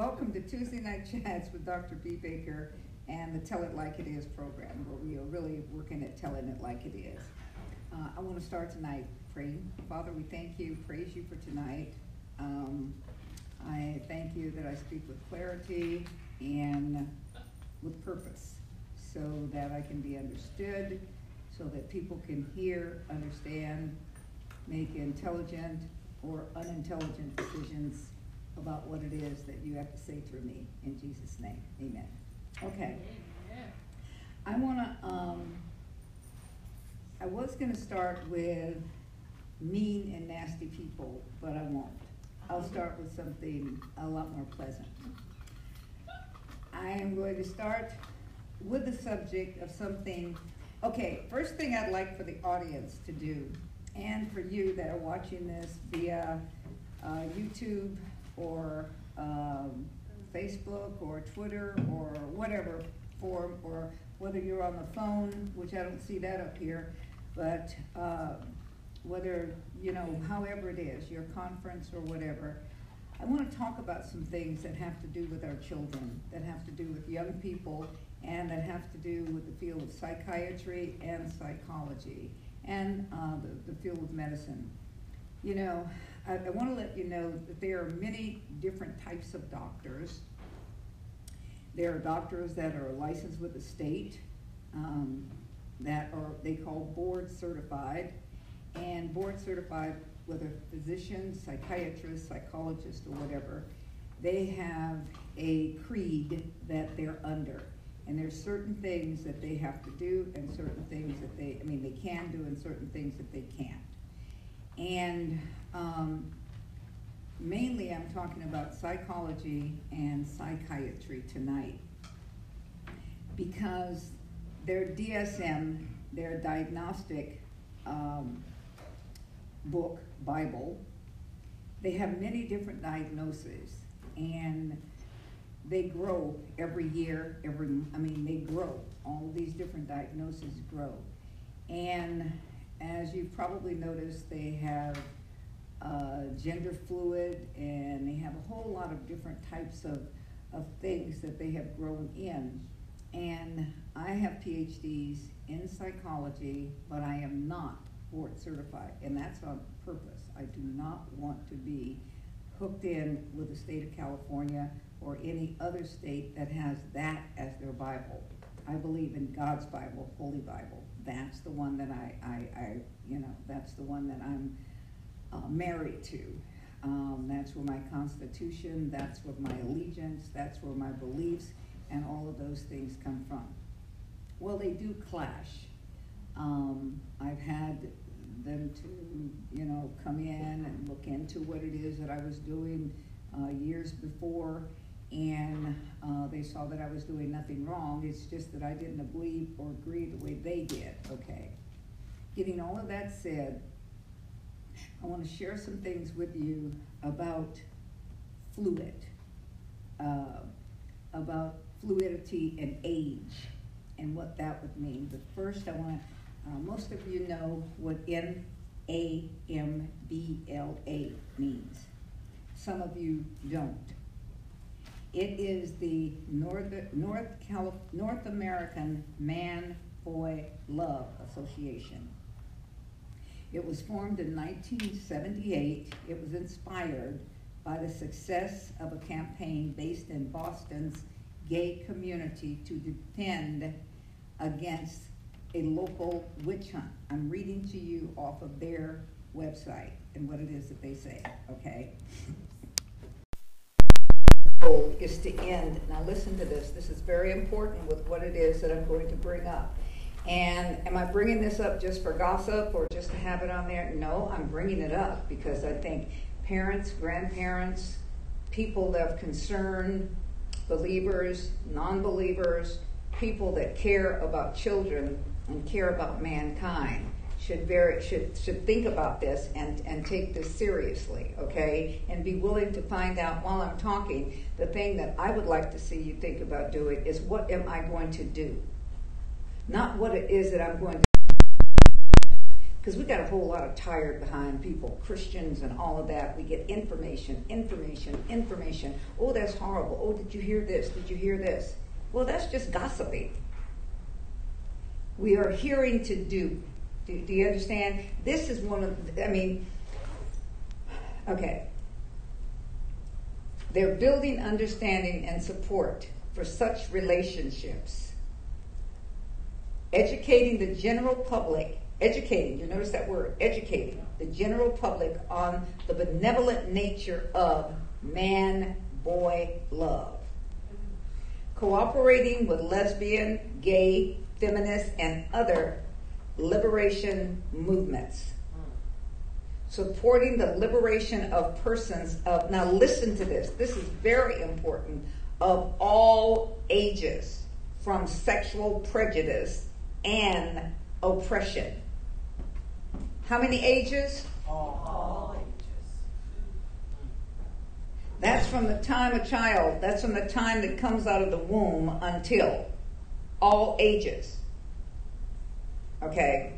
welcome to Tuesday Night Chats with Dr. B. Baker and the Tell It Like It Is program, where we are really working at telling it like it is. Uh, I want to start tonight praying. Father, we thank you, praise you for tonight. Um, I thank you that I speak with clarity and with purpose so that I can be understood, so that people can hear, understand, make intelligent or unintelligent decisions about what it is that you have to say through me. In Jesus' name, amen. Okay. I want to, um, I was going to start with mean and nasty people, but I won't. I'll start with something a lot more pleasant. I am going to start with the subject of something. Okay, first thing I'd like for the audience to do, and for you that are watching this via uh, YouTube or um, Facebook or Twitter or whatever form, or whether you're on the phone, which I don't see that up here, but uh, whether, you know, however it is, your conference or whatever, I want to talk about some things that have to do with our children, that have to do with young people, and that have to do with the field of psychiatry and psychology, and uh, the, the field of medicine. You know, I, I want to let you know that there are many different types of doctors. There are doctors that are licensed with the state, um, that are they call board certified, and board certified, whether physicians, psychiatrists, psychologists, or whatever, they have a creed that they're under. And there's certain things that they have to do and certain things that they, I mean, they can do and certain things that they can't. And um, mainly I'm talking about psychology and psychiatry tonight because their DSM, their diagnostic um, book, Bible, they have many different diagnoses and they grow every year, every, I mean, they grow. All these different diagnoses grow. And as you've probably noticed, they have uh, gender fluid and they have a whole lot of different types of, of things that they have grown in. And I have PhDs in psychology, but I am not board certified, and that's on purpose. I do not want to be hooked in with the state of California or any other state that has that as their Bible. I believe in God's Bible, Holy Bible. That's the one that I, I, I you know, that's the one that I'm uh, married to. Um, that's where my constitution, that's where my allegiance, that's where my beliefs, and all of those things come from. Well, they do clash. Um, I've had them to, you know, come in and look into what it is that I was doing uh, years before, and uh, they saw that I was doing nothing wrong. It's just that I didn't believe or agree the way they did. Okay. Getting all of that said, I want to share some things with you about fluid, uh, about fluidity and age, and what that would mean. But first, I want uh, most of you know what N A M B L A means. Some of you don't. It is the North, North, Calif- North American Man Boy Love Association. It was formed in 1978. It was inspired by the success of a campaign based in Boston's gay community to defend against a local witch hunt. I'm reading to you off of their website and what it is that they say, okay? goal is to end, now listen to this, this is very important with what it is that I'm going to bring up. And am I bringing this up just for gossip or just to have it on there? No, I'm bringing it up because I think parents, grandparents, people of concern, believers, non believers, people that care about children and care about mankind should very should should think about this and and take this seriously okay and be willing to find out while i'm talking the thing that i would like to see you think about doing is what am i going to do not what it is that i'm going to because we got a whole lot of tired behind people, Christians and all of that. We get information, information, information. Oh, that's horrible. Oh, did you hear this? Did you hear this? Well, that's just gossiping. We are hearing to do. Do, do you understand? This is one of, I mean, okay. They're building understanding and support for such relationships. Educating the general public educating, you notice that word, educating the general public on the benevolent nature of man boy love. Cooperating with lesbian, gay, feminist, and other liberation movements. Supporting the liberation of persons of, now listen to this, this is very important, of all ages from sexual prejudice and oppression. How many ages? All ages. That's from the time a child, that's from the time that comes out of the womb until all ages. Okay?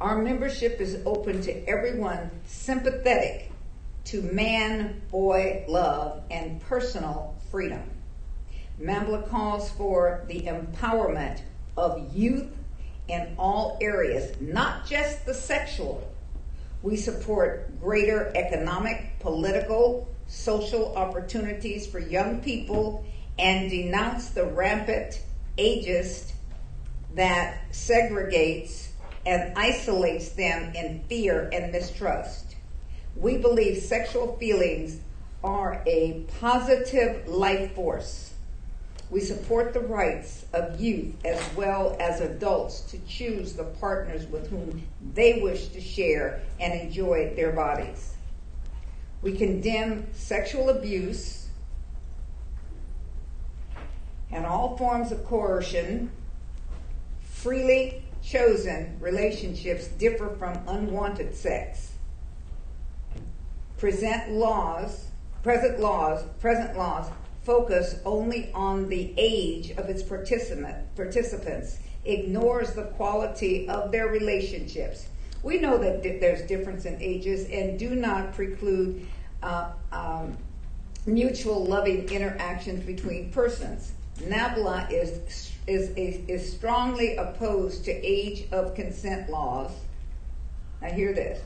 Our membership is open to everyone sympathetic to man boy love and personal freedom. NAMBLA calls for the empowerment of youth in all areas, not just the sexual. We support greater economic, political, social opportunities for young people and denounce the rampant ageist that segregates and isolates them in fear and mistrust. We believe sexual feelings are a positive life force we support the rights of youth as well as adults to choose the partners with whom they wish to share and enjoy their bodies. We condemn sexual abuse and all forms of coercion. Freely chosen relationships differ from unwanted sex. Present laws, present laws, present laws focus only on the age of its participant, participants, ignores the quality of their relationships. We know that there's difference in ages and do not preclude uh, um, mutual loving interactions between persons. NAMBLA is, is, is, is strongly opposed to age of consent laws. Now, hear this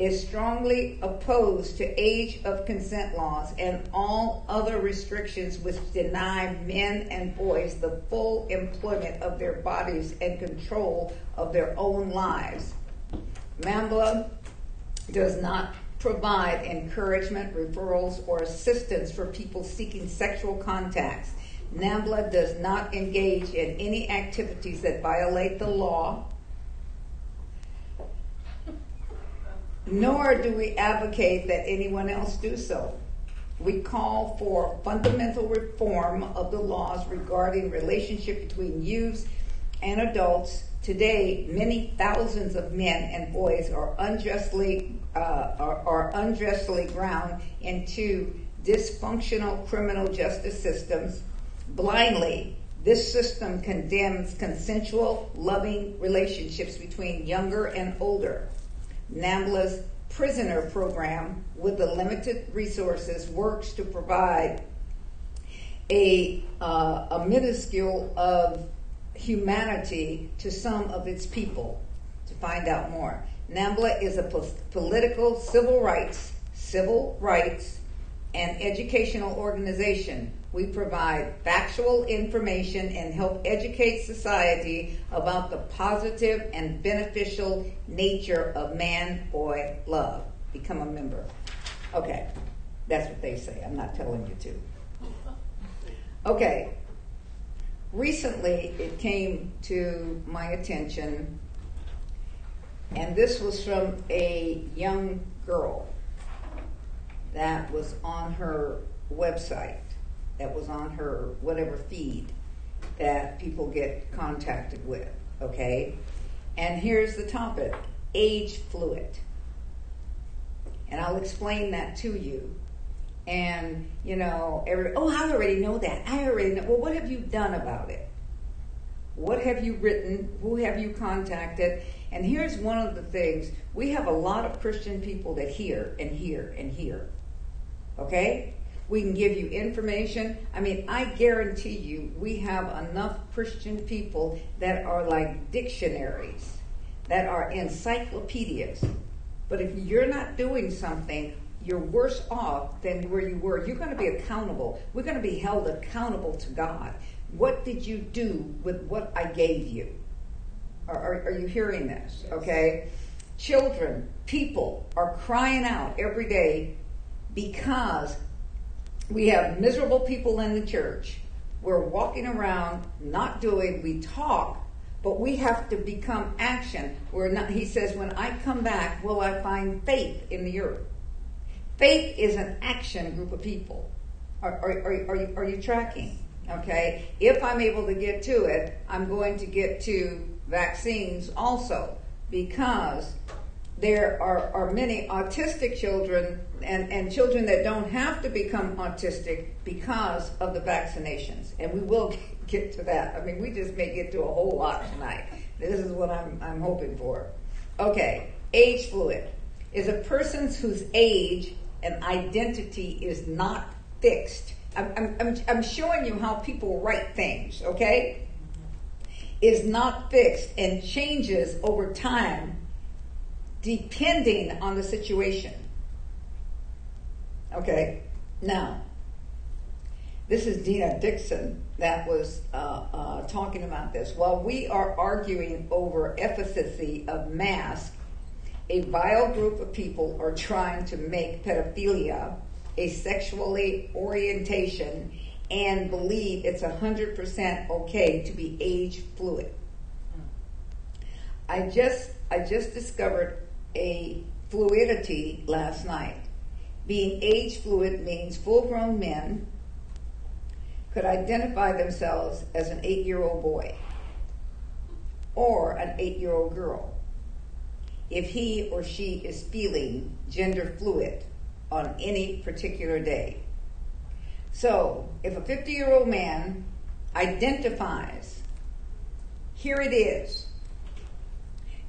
is strongly opposed to age of consent laws and all other restrictions which deny men and boys the full employment of their bodies and control of their own lives. NAMBLA does not provide encouragement, referrals, or assistance for people seeking sexual contacts. NAMBLA does not engage in any activities that violate the law nor do we advocate that anyone else do so. We call for fundamental reform of the laws regarding relationship between youths and adults. Today, many thousands of men and boys are unjustly uh, are, are unjustly ground into dysfunctional criminal justice systems. Blindly, this system condemns consensual, loving relationships between younger and older. NAMBLA's prisoner program, with the limited resources, works to provide a, uh, a minuscule of humanity to some of its people. To find out more, NAMBLA is a po- political civil rights, civil rights, and educational organization we provide factual information and help educate society about the positive and beneficial nature of man boy love. Become a member. Okay, that's what they say. I'm not telling you to. Okay, recently it came to my attention, and this was from a young girl that was on her website that was on her whatever feed that people get contacted with, okay? And here's the topic age fluid. And I'll explain that to you. And, you know, every, oh, I already know that. I already know. Well, what have you done about it? What have you written? Who have you contacted? And here's one of the things we have a lot of Christian people that hear and hear and hear. Okay? We can give you information. I mean, I guarantee you, we have enough Christian people that are like dictionaries, that are encyclopedias. But if you're not doing something, you're worse off than where you were. You're going to be accountable. We're going to be held accountable to God. What did you do with what I gave you? Are, are, are you hearing this? Okay. Children, people are crying out every day because we have miserable people in the church. We're walking around not doing, we talk, but we have to become action. We're not, he says, when I come back, will I find faith in the earth? Faith is an action group of people. Are, are, are, are, you, are you tracking? Okay. If I'm able to get to it, I'm going to get to vaccines also because there are, are many autistic children and, and children that don't have to become autistic because of the vaccinations. And we will get to that. I mean, we just may get to a whole lot tonight. This is what I'm, I'm hoping for. Okay, age fluid is a person whose age and identity is not fixed. I'm, I'm, I'm showing you how people write things, okay? Is not fixed and changes over time depending on the situation. Okay, now, this is Dina Dixon that was uh, uh, talking about this. While we are arguing over efficacy of masks, a vile group of people are trying to make pedophilia a sexually orientation and believe it's 100% okay to be age fluid. I just I just discovered a fluidity last night. Being age fluid means full grown men could identify themselves as an eight year old boy or an eight year old girl if he or she is feeling gender fluid on any particular day. So, if a 50 year old man identifies, here it is.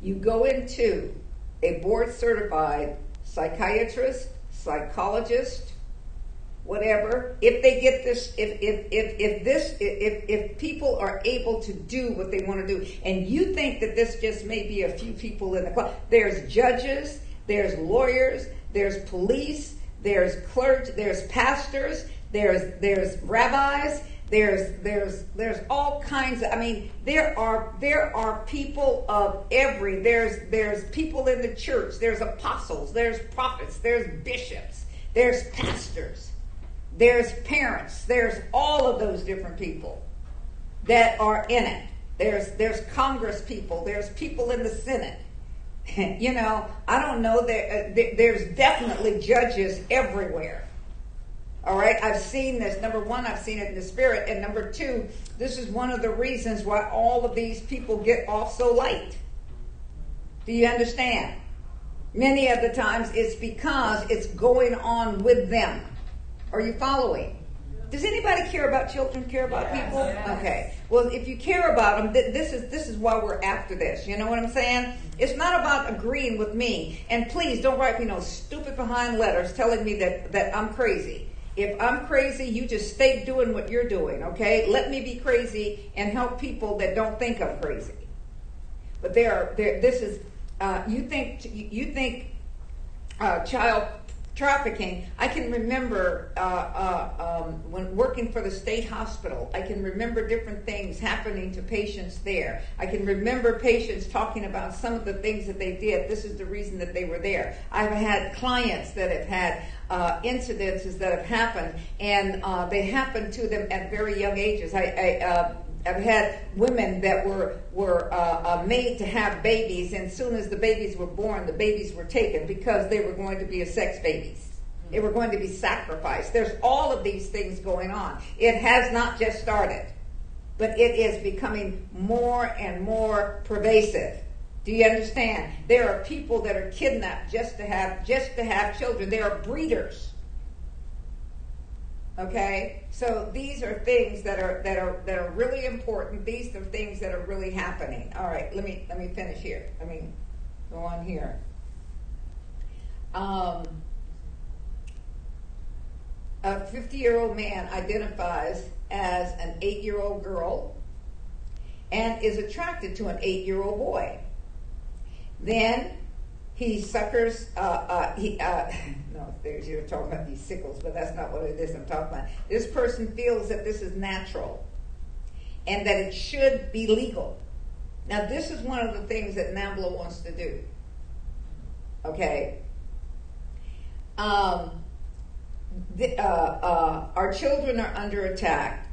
You go into a board certified psychiatrist, psychologist, whatever, if they get this, if, if, if, if this, if, if people are able to do what they want to do, and you think that this just may be a few people in the club, there's judges, there's lawyers, there's police, there's clergy, there's pastors, there's, there's rabbis, there's there's there's all kinds of I mean there are there are people of every there's there's people in the church, there's apostles, there's prophets, there's bishops, there's pastors, there's parents, there's all of those different people that are in it. There's there's Congress people, there's people in the Senate. you know, I don't know there, uh, there's definitely judges everywhere all right, I've seen this. Number one, I've seen it in the spirit. And number two, this is one of the reasons why all of these people get off so light. Do you understand? Many of the times it's because it's going on with them. Are you following? Does anybody care about children? Care about yes, people? Yes. Okay. Well, if you care about them, th- this is this is why we're after this. You know what I'm saying? It's not about agreeing with me. And please don't write me no stupid behind letters telling me that that I'm crazy. If I'm crazy, you just stay doing what you're doing, okay? Let me be crazy and help people that don't think I'm crazy. But there are there. This is uh, you think you think uh, child trafficking. I can remember uh, uh, um, when working for the state hospital. I can remember different things happening to patients there. I can remember patients talking about some of the things that they did. This is the reason that they were there. I've had clients that have had uh, incidences that have happened, and uh, they happen to them at very young ages. I, I uh, I've had women that were were uh, uh, made to have babies, and as soon as the babies were born, the babies were taken because they were going to be a sex babies. They were going to be sacrificed. There's all of these things going on. It has not just started, but it is becoming more and more pervasive. Do you understand? There are people that are kidnapped just to have just to have children. There are breeders Okay, so these are things that are that are that are really important. These are things that are really happening. All right, let me let me finish here. Let me go on here. Um, a 50 year old man identifies as an eight year old girl and is attracted to an eight year old boy. Then he suckers, uh, uh, he, uh, no, there's, you're talking about these sickles, but that's not what it is I'm talking about. This person feels that this is natural and that it should be legal. Now, this is one of the things that NAMBLA wants to do. Okay? Um, the, uh, uh, our children are under attack,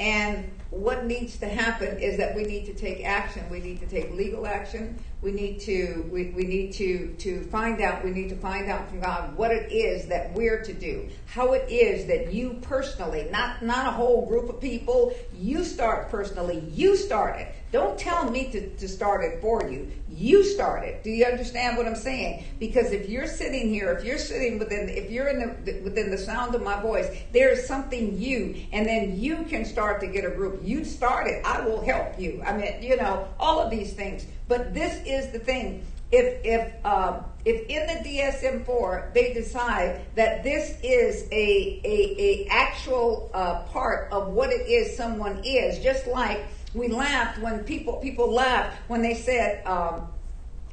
and what needs to happen is that we need to take action. We need to take legal action. We need to we, we need to to find out. We need to find out from God what it is that we're to do. How it is that you personally, not not a whole group of people, you start personally. You start it. Don't tell me to, to start it for you. You start it. Do you understand what I'm saying? Because if you're sitting here, if you're sitting within, if you're in the within the sound of my voice, there is something you, and then you can start to get a group. You start it. I will help you. I mean, you know, all of these things. But this is the thing. If if um, if in the DSM-4 they decide that this is a a, a actual uh, part of what it is someone is, just like we laughed when people people laughed when they said um,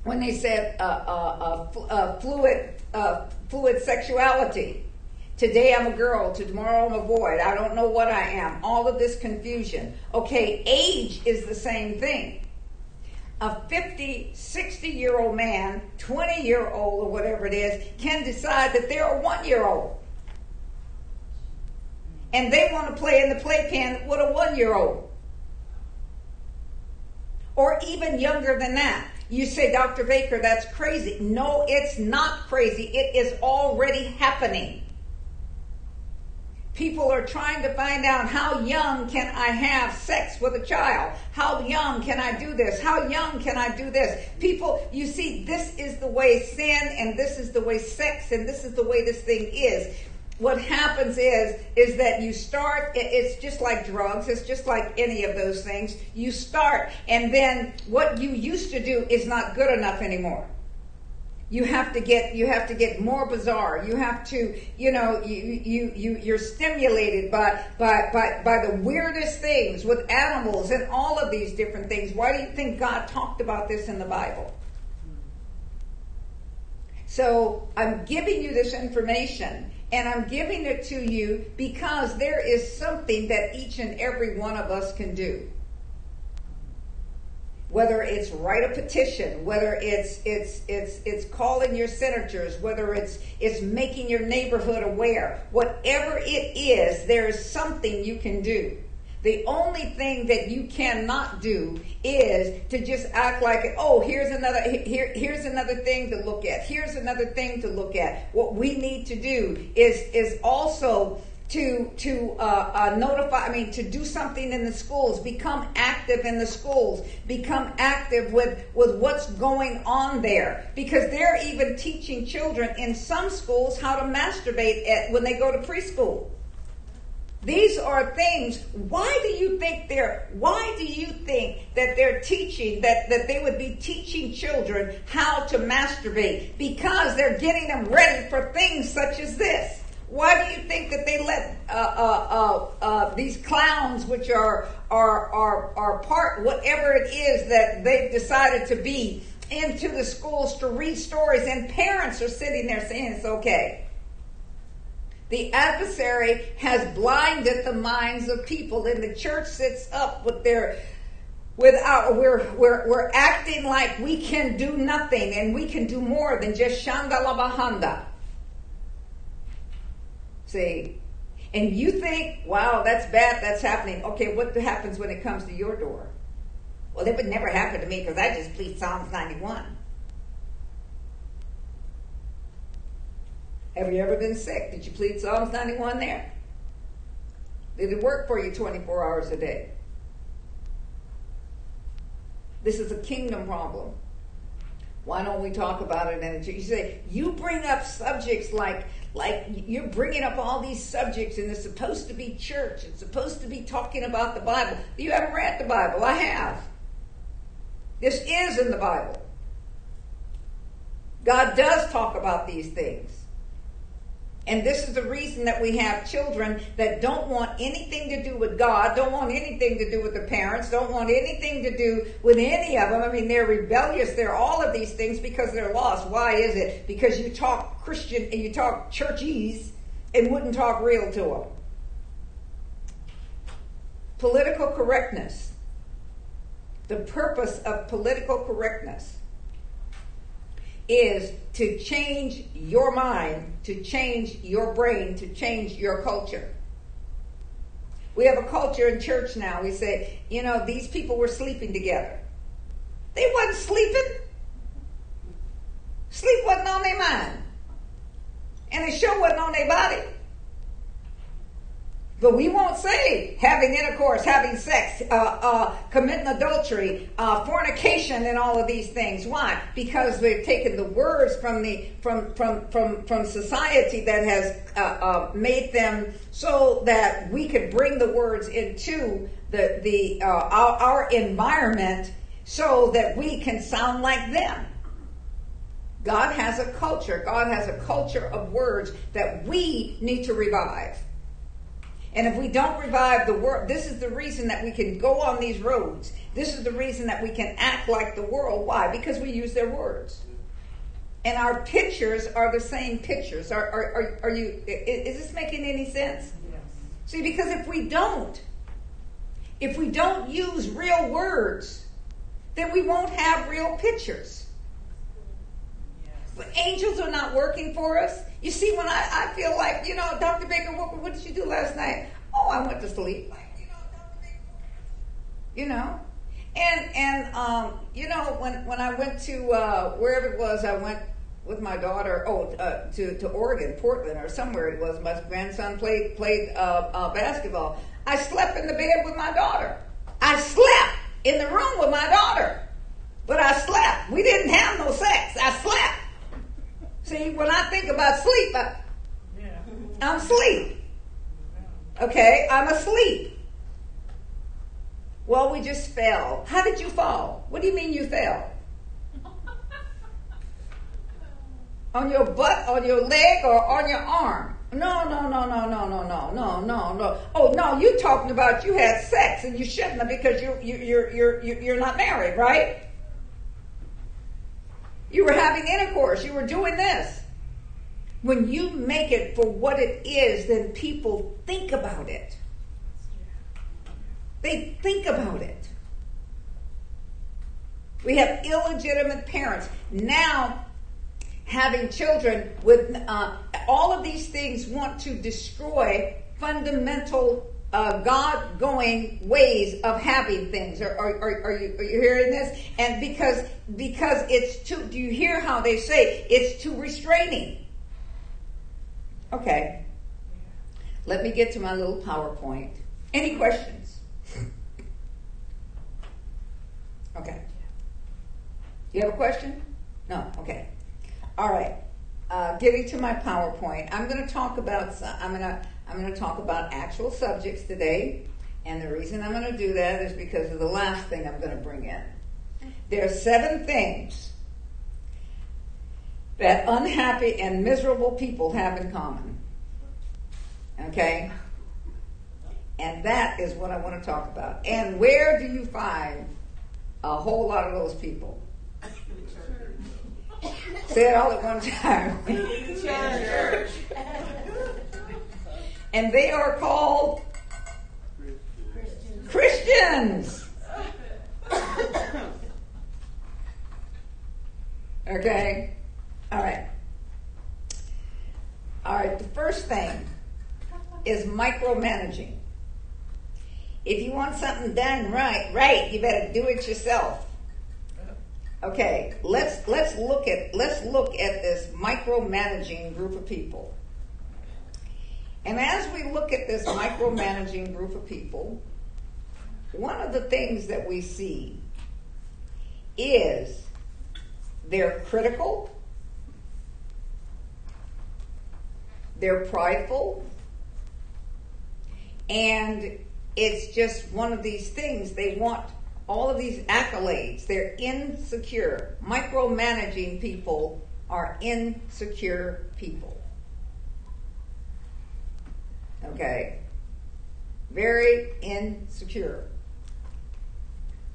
when they said uh, uh, uh, uh fluid uh, fluid sexuality. Today I'm a girl, tomorrow I'm a boy. I don't know what I am. All of this confusion. Okay, age is the same thing. A 50, 60 year old man, 20 year old, or whatever it is, can decide that they're a one year old. And they want to play in the playpen with a one year old or even younger than that. You say, Dr. Baker, that's crazy. No, it's not crazy. It is already happening. People are trying to find out how young can I have sex with a child? How young can I do this? How young can I do this? People, you see, this is the way sin and this is the way sex and this is the way this thing is what happens is is that you start it's just like drugs it's just like any of those things you start and then what you used to do is not good enough anymore you have to get you have to get more bizarre. You have to you know you you, you you're stimulated by by by by the weirdest things with animals and all of these different things. Why do you think god talked about this in the bible? So i'm giving you this information and I'm giving it to you because there is something that each and every one of us can do. Whether it's write a petition, whether it's it's it's it's calling your senators, whether it's it's making your neighborhood aware, whatever it is, there is something you can do. The only thing that you cannot do is to just act like, oh, here's another here, here's another thing to look at. Here's another thing to look at. What we need to do is is also to to uh, uh, notify. I mean, to do something in the schools. Become active in the schools. Become active with with what's going on there because they're even teaching children in some schools how to masturbate at, when they go to preschool. These are things. Why do you think they're, why do you think that they're teaching, that, that they would be teaching children how to masturbate? Because they're getting them ready for things such as this. Why do you think that they let uh, uh, uh, uh these clowns, which are, are, are, are part, whatever it is that they've decided to be, into the schools to read stories, and parents are sitting there saying it's okay. The adversary has blinded the minds of people, and the church sits up with their without we're we're we're acting like we can do nothing and we can do more than just shandalabahanda. See? And you think, wow, that's bad, that's happening. Okay, what happens when it comes to your door? Well, it would never happen to me because I just plead Psalms 91. Have you ever been sick? Did you plead Psalms 91 there? Did it work for you 24 hours a day? This is a kingdom problem. Why don't we talk about it? And you say you bring up subjects like like you're bringing up all these subjects and it's supposed to be church. It's supposed to be talking about the Bible. You haven't read the Bible. I have. This is in the Bible. God does talk about these things. And this is the reason that we have children that don't want anything to do with God, don't want anything to do with the parents, don't want anything to do with any of them. I mean, they're rebellious. They're all of these things because they're lost. Why is it? Because you talk Christian and you talk churchese and wouldn't talk real to them. Political correctness. The purpose of political correctness is to change your mind, to change your brain, to change your culture. We have a culture in church now. We say, you know, these people were sleeping together. They wasn't sleeping. Sleep wasn't on their mind. And it sure wasn't on their body. But we won't say having intercourse, having sex, uh, uh, committing adultery, uh, fornication, and all of these things. Why? Because we've taken the words from the from from from from society that has uh, uh, made them so that we could bring the words into the the uh, our, our environment so that we can sound like them. God has a culture. God has a culture of words that we need to revive. And if we don't revive the world, this is the reason that we can go on these roads. This is the reason that we can act like the world. Why? Because we use their words. And our pictures are the same pictures. Are, are, are, are you, is this making any sense? Yes. See, because if we don't, if we don't use real words, then we won't have real pictures. Angels are not working for us. You see, when I, I feel like, you know, Dr. Baker, what, what did you do last night? Oh, I went to sleep. You know? And, and um, you know, when, when I went to uh, wherever it was, I went with my daughter, oh, uh, to, to Oregon, Portland, or somewhere it was. My grandson played, played uh, uh basketball. I slept in the bed with my daughter. I slept in the room with my daughter. But I slept. We didn't have no sex. I slept. See, when I think about sleep, I, I'm asleep. Okay, I'm asleep. Well, we just fell. How did you fall? What do you mean you fell? on your butt, on your leg, or on your arm? No, no, no, no, no, no, no, no, no, no. Oh no, you talking about you had sex and you shouldn't have because you you you're you're you're not married, right? You were having intercourse. You were doing this. When you make it for what it is, then people think about it. They think about it. We have illegitimate parents. Now, having children with uh, all of these things want to destroy fundamental uh, God going ways of having things. Are, are, are, are, you, are you hearing this? And because, because it's too, do you hear how they say it's too restraining? Okay. Let me get to my little PowerPoint. Any questions? Okay. You have a question? No? Okay. All right. Uh, getting to my PowerPoint, I'm going to talk about. I'm going to I'm going to talk about actual subjects today, and the reason I'm going to do that is because of the last thing I'm going to bring in. There are seven things that unhappy and miserable people have in common. Okay? And that is what I want to talk about. And where do you find a whole lot of those people? Say it all at one time. Church. and they are called Christians. okay? All right. All right, the first thing is micromanaging. If you want something done right, right, you better do it yourself. Okay, let's let's look at let's look at this micromanaging group of people. And as we look at this micromanaging group of people, one of the things that we see is they're critical, they're prideful, and it's just one of these things. They want all of these accolades. They're insecure. Micromanaging people are insecure people. Okay? Very insecure.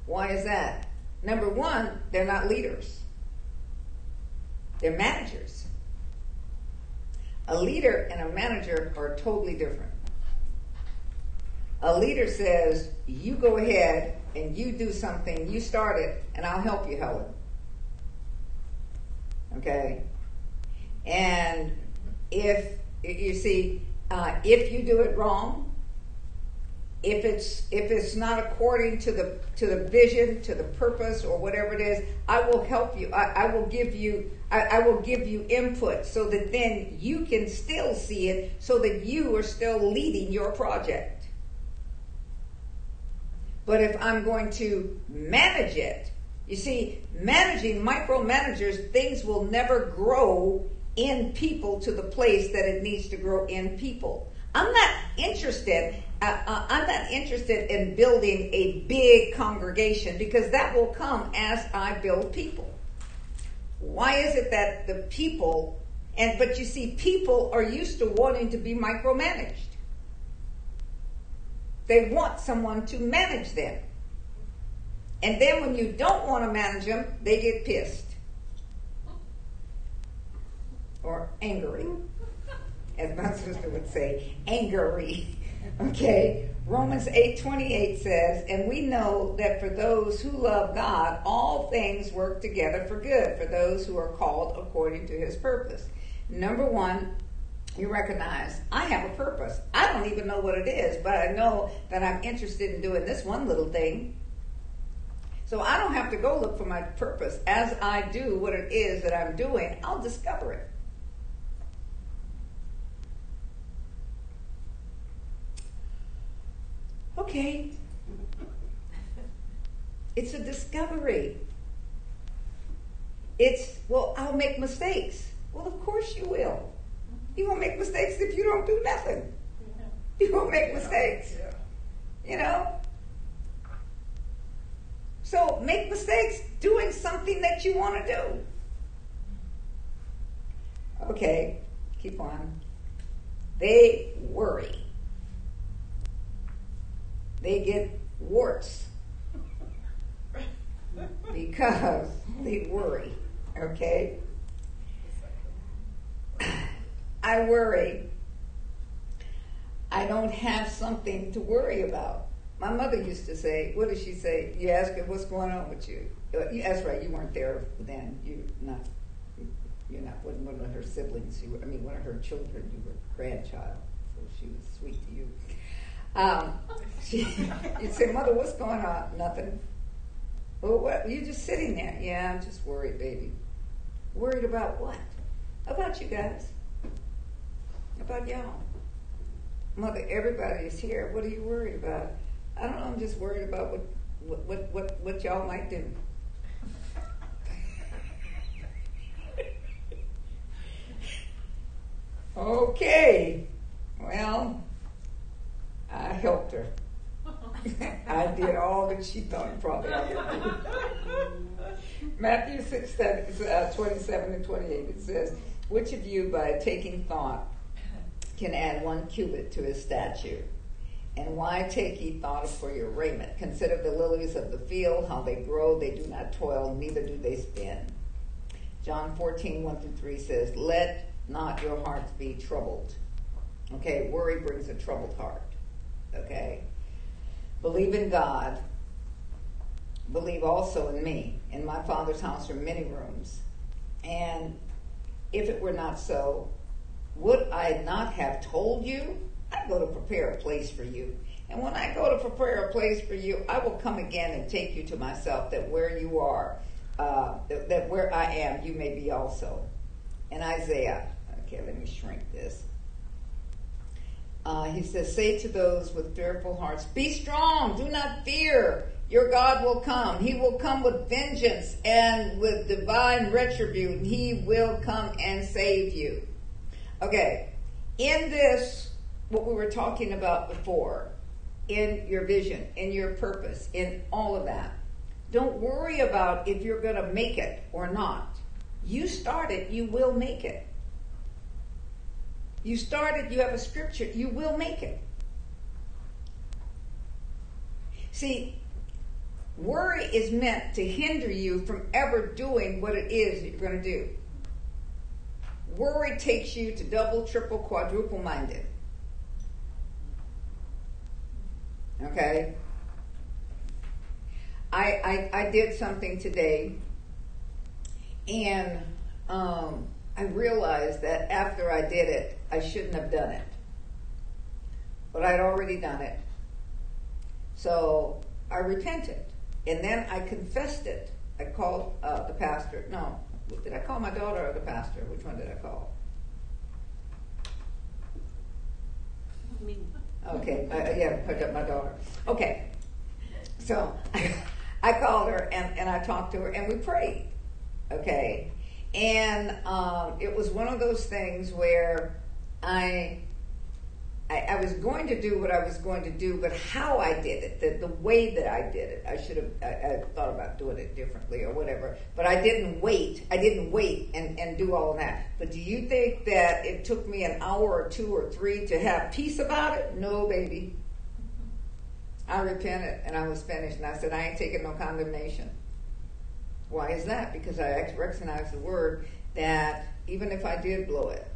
Why is that? Number one, they're not leaders, they're managers. A leader and a manager are totally different. A leader says, You go ahead and you do something, you start it, and I'll help you, Helen. Okay? And if, you see, Uh, if you do it wrong, if it's if it's not according to the to the vision to the purpose or whatever it is i will help you. I, I will give you I, I, will give you input so that then you can still see it so that you are still leading your project. But if i'm going to manage it you see managing micromanagers things will never grow in people to the place that it needs to grow in people i'm not interested uh, uh, I'm not interested in building a big congregation because that will come as I build people. Why is it that the people, and but you see, people are used to wanting to be micromanaged. They want someone to manage them. And then when you don't want to manage them, they get pissed or angry, as my sister would say, angry. Okay, Romans 8:28 says, "And we know that for those who love God, all things work together for good for those who are called according to his purpose." Number 1, you recognize I have a purpose. I don't even know what it is, but I know that I'm interested in doing this one little thing. So I don't have to go look for my purpose. As I do what it is that I'm doing, I'll discover it. Okay. It's a discovery. It's, well, I'll make mistakes. Well, of course you will. You won't make mistakes if you don't do nothing. You won't make mistakes. You know? So make mistakes doing something that you want to do. Okay, keep on. They worry they get warts because they worry. Okay? I worry. I don't have something to worry about. My mother used to say, what did she say? You ask her what's going on with you. Uh, that's right, you weren't there then. You not you're not one, one of her siblings. You were, I mean, one of her children. You were a grandchild, so she was sweet to you. Um, she, you'd say, Mother, what's going on? Nothing. Well, what? You're just sitting there. Yeah, I'm just worried, baby. Worried about what? About you guys. About y'all. Mother, everybody is here. What are you worried about? I don't know. I'm just worried about what what what what, what y'all might do. okay. Well, I helped her. I did all that she thought probably I. Matthew 6, uh, 27 and 28, it says, Which of you, by taking thought, can add one cubit to his stature? And why take ye thought for your raiment? Consider the lilies of the field, how they grow, they do not toil, neither do they spin. John 14, 1 through 3 says, Let not your hearts be troubled. Okay, worry brings a troubled heart. Okay? Believe in God. Believe also in me. In my Father's house are many rooms. And if it were not so, would I not have told you? I go to prepare a place for you. And when I go to prepare a place for you, I will come again and take you to myself, that where you are, uh, that, that where I am, you may be also. And Isaiah, okay, let me shrink this. Uh, he says, Say to those with fearful hearts, Be strong, do not fear. Your God will come. He will come with vengeance and with divine retribution. He will come and save you. Okay, in this, what we were talking about before, in your vision, in your purpose, in all of that, don't worry about if you're going to make it or not. You start it, you will make it. You started, you have a scripture, you will make it. See, worry is meant to hinder you from ever doing what it is that you're going to do. Worry takes you to double, triple, quadruple minded. Okay? I, I, I did something today and um, I realized that after I did it, I shouldn't have done it. But I'd already done it. So I repented. And then I confessed it. I called uh, the pastor. No, did I call my daughter or the pastor? Which one did I call? Me. Okay, uh, yeah, picked up my daughter. Okay, so I called her and, and I talked to her and we prayed. Okay, and um, it was one of those things where I, I, I was going to do what I was going to do, but how I did it, the, the way that I did it, I should have I, I thought about doing it differently or whatever. But I didn't wait. I didn't wait and, and do all that. But do you think that it took me an hour or two or three to have peace about it? No, baby. I repented and I was finished, and I said I ain't taking no condemnation. Why is that? Because I recognize the word that even if I did blow it,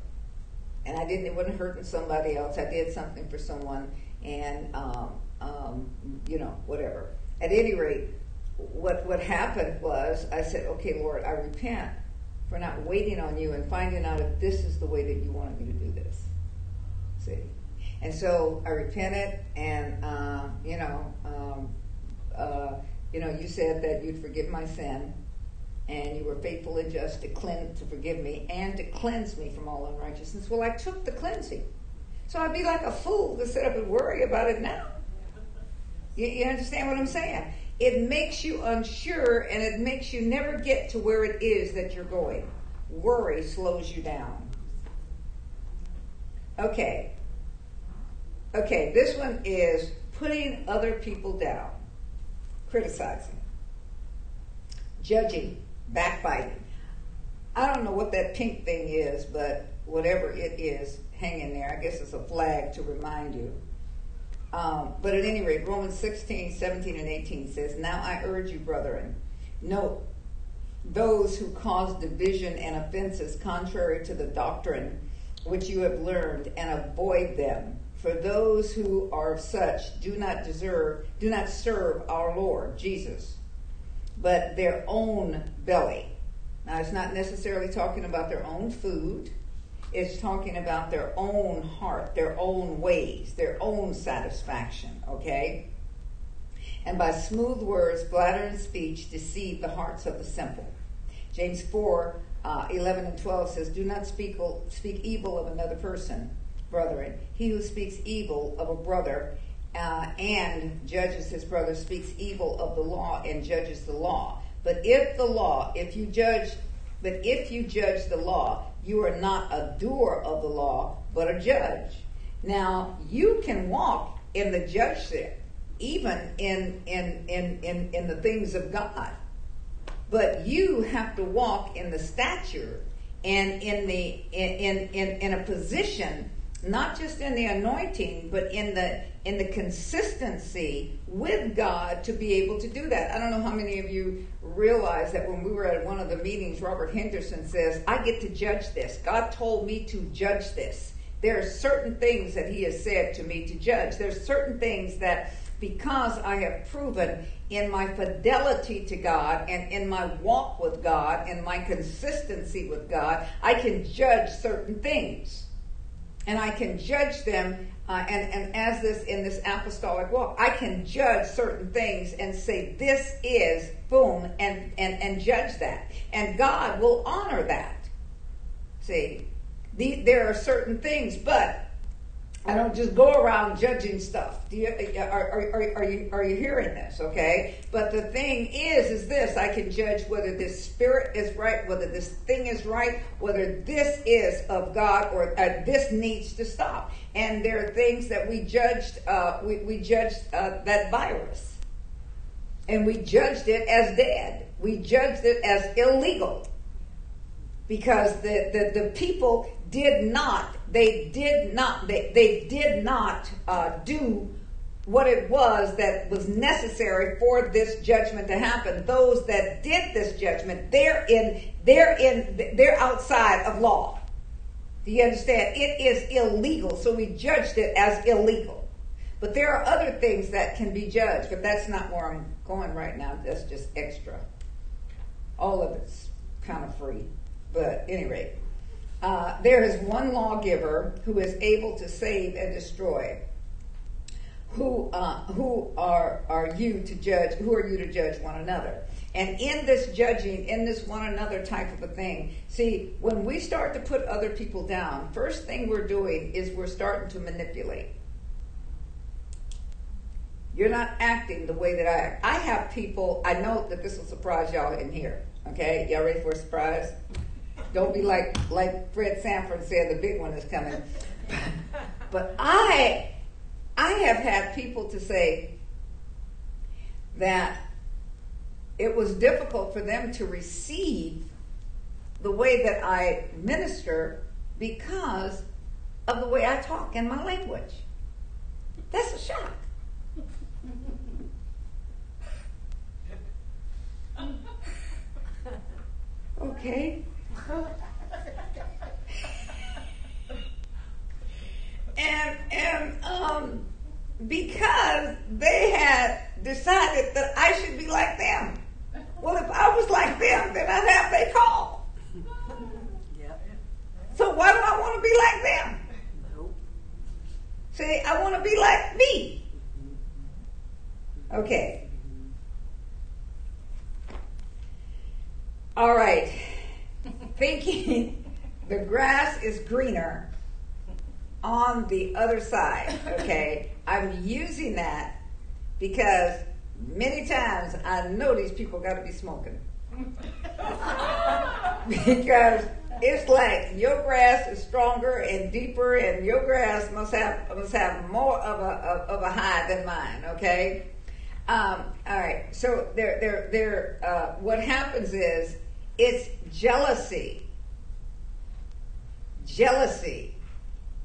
and I didn't, it wasn't hurting somebody else. I did something for someone, and um, um, you know, whatever. At any rate, what what happened was I said, "Okay, Lord, I repent for not waiting on you and finding out if this is the way that you wanted me to do this." See, and so I repented, and uh, you know, um, uh, you know, you said that you'd forgive my sin, and you were faithful and just to cleanse, to forgive me, and to cleanse me from all unrighteousness. Well, I took the cleansing, so I'd be like a fool to sit up and worry about it now. You, you understand what I'm saying? It makes you unsure, and it makes you never get to where it is that you're going. Worry slows you down. Okay. Okay, this one is putting other people down criticizing, judging, backbiting. I don't know what that pink thing is, but whatever it is hanging there, I guess it's a flag to remind you. Um, but at any rate, Romans 16, 17, and 18 says, Now I urge you, brethren, note those who cause division and offenses contrary to the doctrine which you have learned, and avoid them for those who are such do not deserve, do not serve our Lord Jesus, but their own belly. Now, it's not necessarily talking about their own food. It's talking about their own heart, their own ways, their own satisfaction, okay? And by smooth words, flattering speech, deceive the hearts of the simple. James 4 uh, 11 and 12 says, Do not speak, speak evil of another person brethren. He who speaks evil of a brother uh, and judges his brother speaks evil of the law and judges the law. But if the law, if you judge, but if you judge the law, you are not a doer of the law, but a judge. Now you can walk in the judgeship, even in in in in, in the things of God. But you have to walk in the stature and in the in in, in a position not just in the anointing, but in the in the consistency with God to be able to do that. I don't know how many of you realize that when we were at one of the meetings, Robert Henderson says, I get to judge this. God told me to judge this. There are certain things that He has said to me to judge. There's certain things that because I have proven in my fidelity to God and in my walk with God and my consistency with God, I can judge certain things and I can judge them. Uh, and, and as this in this apostolic walk, I can judge certain things and say, this is boom, and, and, and judge that. And God will honor that. See, the, there are certain things, but I don't just go around judging stuff. Do you, are, are, are, you, are you hearing this? Okay. But the thing is, is this I can judge whether this spirit is right, whether this thing is right, whether this is of God or uh, this needs to stop. And there are things that we judged, uh, we, we judged uh, that virus. And we judged it as dead. We judged it as illegal. Because the, the, the people did not they did not they, they did not uh, do what it was that was necessary for this judgment to happen. Those that did this judgment they're in they're in they're outside of law. Do you understand? It is illegal. So we judged it as illegal. But there are other things that can be judged but that's not where i'm going right now. That's just extra. All of it's kind of free but anyway uh, there is one lawgiver who is able to save and destroy. Who uh, who are are you to judge? Who are you to judge one another? And in this judging, in this one another type of a thing, see, when we start to put other people down, first thing we're doing is we're starting to manipulate. You're not acting the way that I act. I have people, I know that this will surprise y'all in here. Okay? Y'all ready for a surprise? Don't be like like Fred Sanford said, the big one is coming. but I I have had people to say that it was difficult for them to receive the way that I minister because of the way I talk in my language. That's a shock. Okay and and um, because they had decided that I should be like them. Well, if I was like them, then I'd have their call. So why do I want to be like them? See, I want to be like me. Okay. All right thinking the grass is greener on the other side. Okay, I'm using that because many times I know these people got to be smoking because it's like your grass is stronger and deeper, and your grass must have must have more of a of, a high than mine. Okay. Um, all right. So there there there. Uh, what happens is it's jealousy. Jealousy.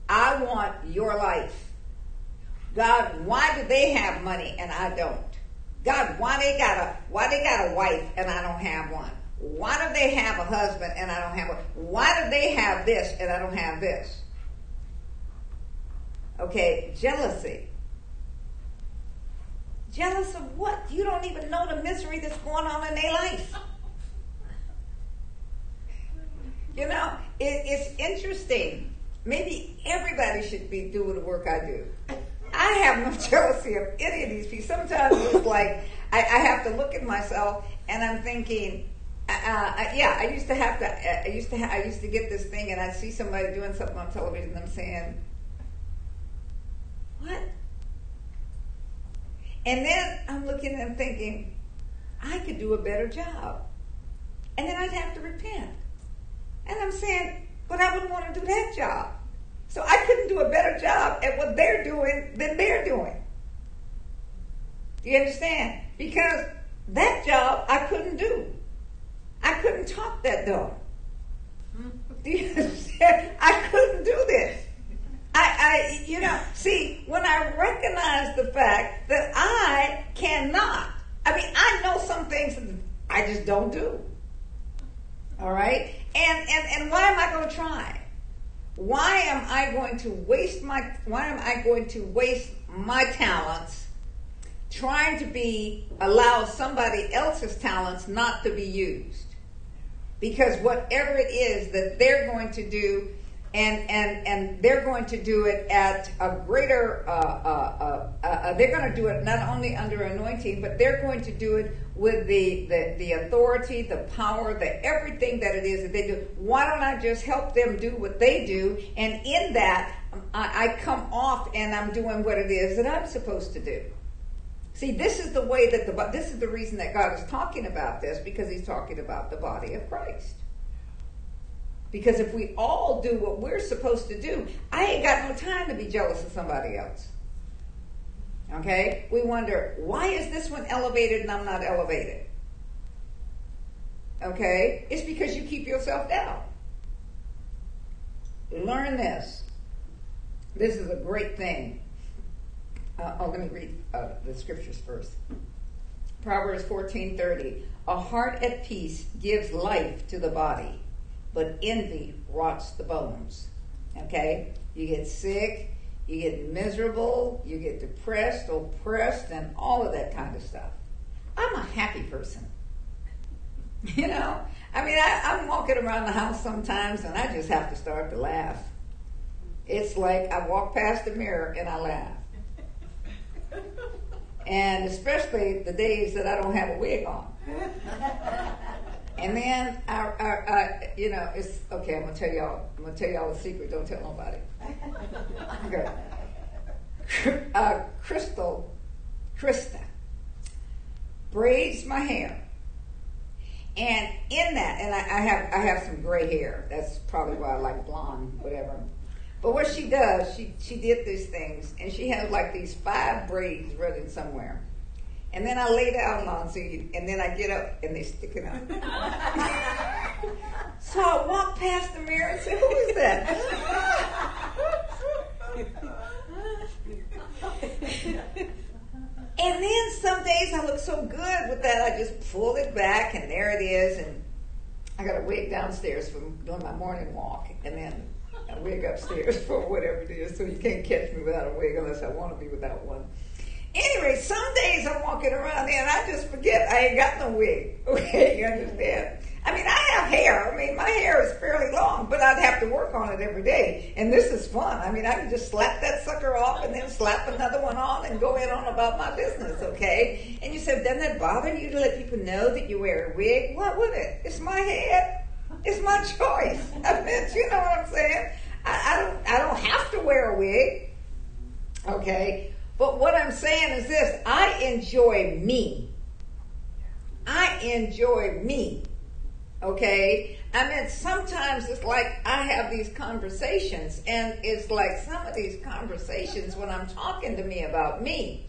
I want your life. God, why do they have money and I don't? God, why they got a why they got a wife and I don't have one? Why do they have a husband and I don't have one? Why do they have this and I don't have this? Okay, jealousy. Jealous of what? You don't even know the misery that's going on in their life. You know, it, it's interesting. Maybe everybody should be doing the work I do. I have no jealousy of any of these people. Sometimes it's like I, I have to look at myself and I'm thinking, uh, uh, yeah, I used to have to. Uh, I used to. Ha- I used to get this thing, and I'd see somebody doing something on television, and I'm saying, "What?" And then I'm looking and thinking, I could do a better job, and then I'd have to repent. And I'm saying, but I wouldn't want to do that job. So I couldn't do a better job at what they're doing than they're doing. You understand? Because that job I couldn't do. I couldn't talk that dog. Do you understand? I couldn't do this. I, I, you know, see, when I recognize the fact that I cannot, I mean, I know some things that I just don't do. All right? And, and, and why am I going to try? Why am I going to waste my, why am I going to waste my talents trying to be, allow somebody else's talents not to be used? Because whatever it is that they're going to do and and and they're going to do it at a greater. Uh, uh, uh, uh they're going to do it not only under anointing, but they're going to do it with the, the the authority, the power, the everything that it is that they do. Why don't I just help them do what they do, and in that I, I come off and I'm doing what it is that I'm supposed to do. See, this is the way that the this is the reason that God is talking about this because He's talking about the body of Christ. Because if we all do what we're supposed to do, I ain't got no time to be jealous of somebody else. Okay? We wonder, why is this one elevated and I'm not elevated? Okay? It's because you keep yourself down. Learn this. This is a great thing. Uh, oh, let me read uh, the scriptures first. Proverbs 14:30. A heart at peace gives life to the body, but envy rots the bones. Okay? You get sick, you get miserable, you get depressed, oppressed, and all of that kind of stuff. I'm a happy person. You know, I mean, I, I'm walking around the house sometimes and I just have to start to laugh. It's like I walk past the mirror and I laugh. And especially the days that I don't have a wig on. And then I, you know, it's okay. I'm gonna tell y'all. I'm gonna tell y'all a secret. Don't tell nobody. Okay. Uh, Crystal, Krista, braids my hair, and in that, and I, I have I have some gray hair. That's probably why I like blonde, whatever. But what she does, she she did these things, and she has like these five braids running somewhere. And then I lay down on see, and then I get up and they stick it out. so I walk past the mirror and say, "Who is that?" and then some days I look so good with that, I just pull it back, and there it is, and I got a wig downstairs from doing my morning walk, and then a wig upstairs for whatever it is. So you can't catch me without a wig unless I want to be without one. Anyway, some days I'm walking around there and I just forget I ain't got no wig. Okay, you understand? I mean, I have hair. I mean, my hair is fairly long, but I'd have to work on it every day. And this is fun. I mean, I can just slap that sucker off and then slap another one on and go in on about my business, okay? And you said, doesn't that bother you to let people know that you wear a wig? What would it? It's my head. It's my choice. I mean, you know what I'm saying? I, I don't. I don't have to wear a wig. Okay, but what I'm saying is this: I enjoy me. I enjoy me. Okay? I mean, sometimes it's like I have these conversations, and it's like some of these conversations when I'm talking to me about me.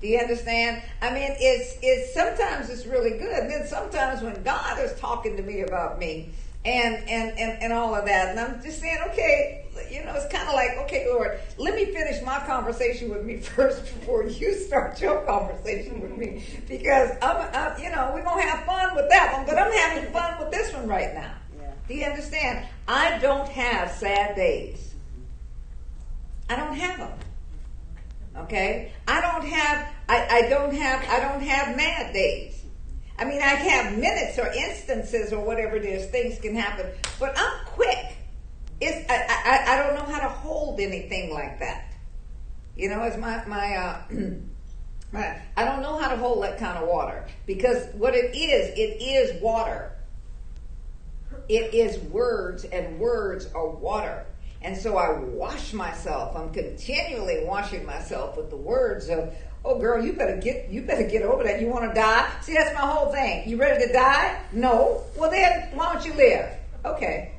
Do you understand? I mean, it's it's sometimes it's really good. And then sometimes when God is talking to me about me, and and and, and all of that. And I'm just saying, okay, you know, it's kind of like, okay, Lord, let me finish my conversation with me first before you start your conversation with me, because I'm, I'm you know, we're gonna have fun with that one, but I'm having fun with this one right now. Yeah. Do you understand? I don't have sad days. I don't have them. Okay, I don't have. I, I don't have. I don't have mad days. I mean, I have minutes or instances or whatever it is, things can happen, but I'm quick. It's, I, I, I don't know how to hold anything like that. You know, it's my, my, uh, my, I don't know how to hold that kind of water because what it is, it is water. It is words and words are water. And so I wash myself. I'm continually washing myself with the words of Oh, girl, you better get you better get over that. You want to die? See, that's my whole thing. You ready to die? No. Well, then why don't you live? Okay.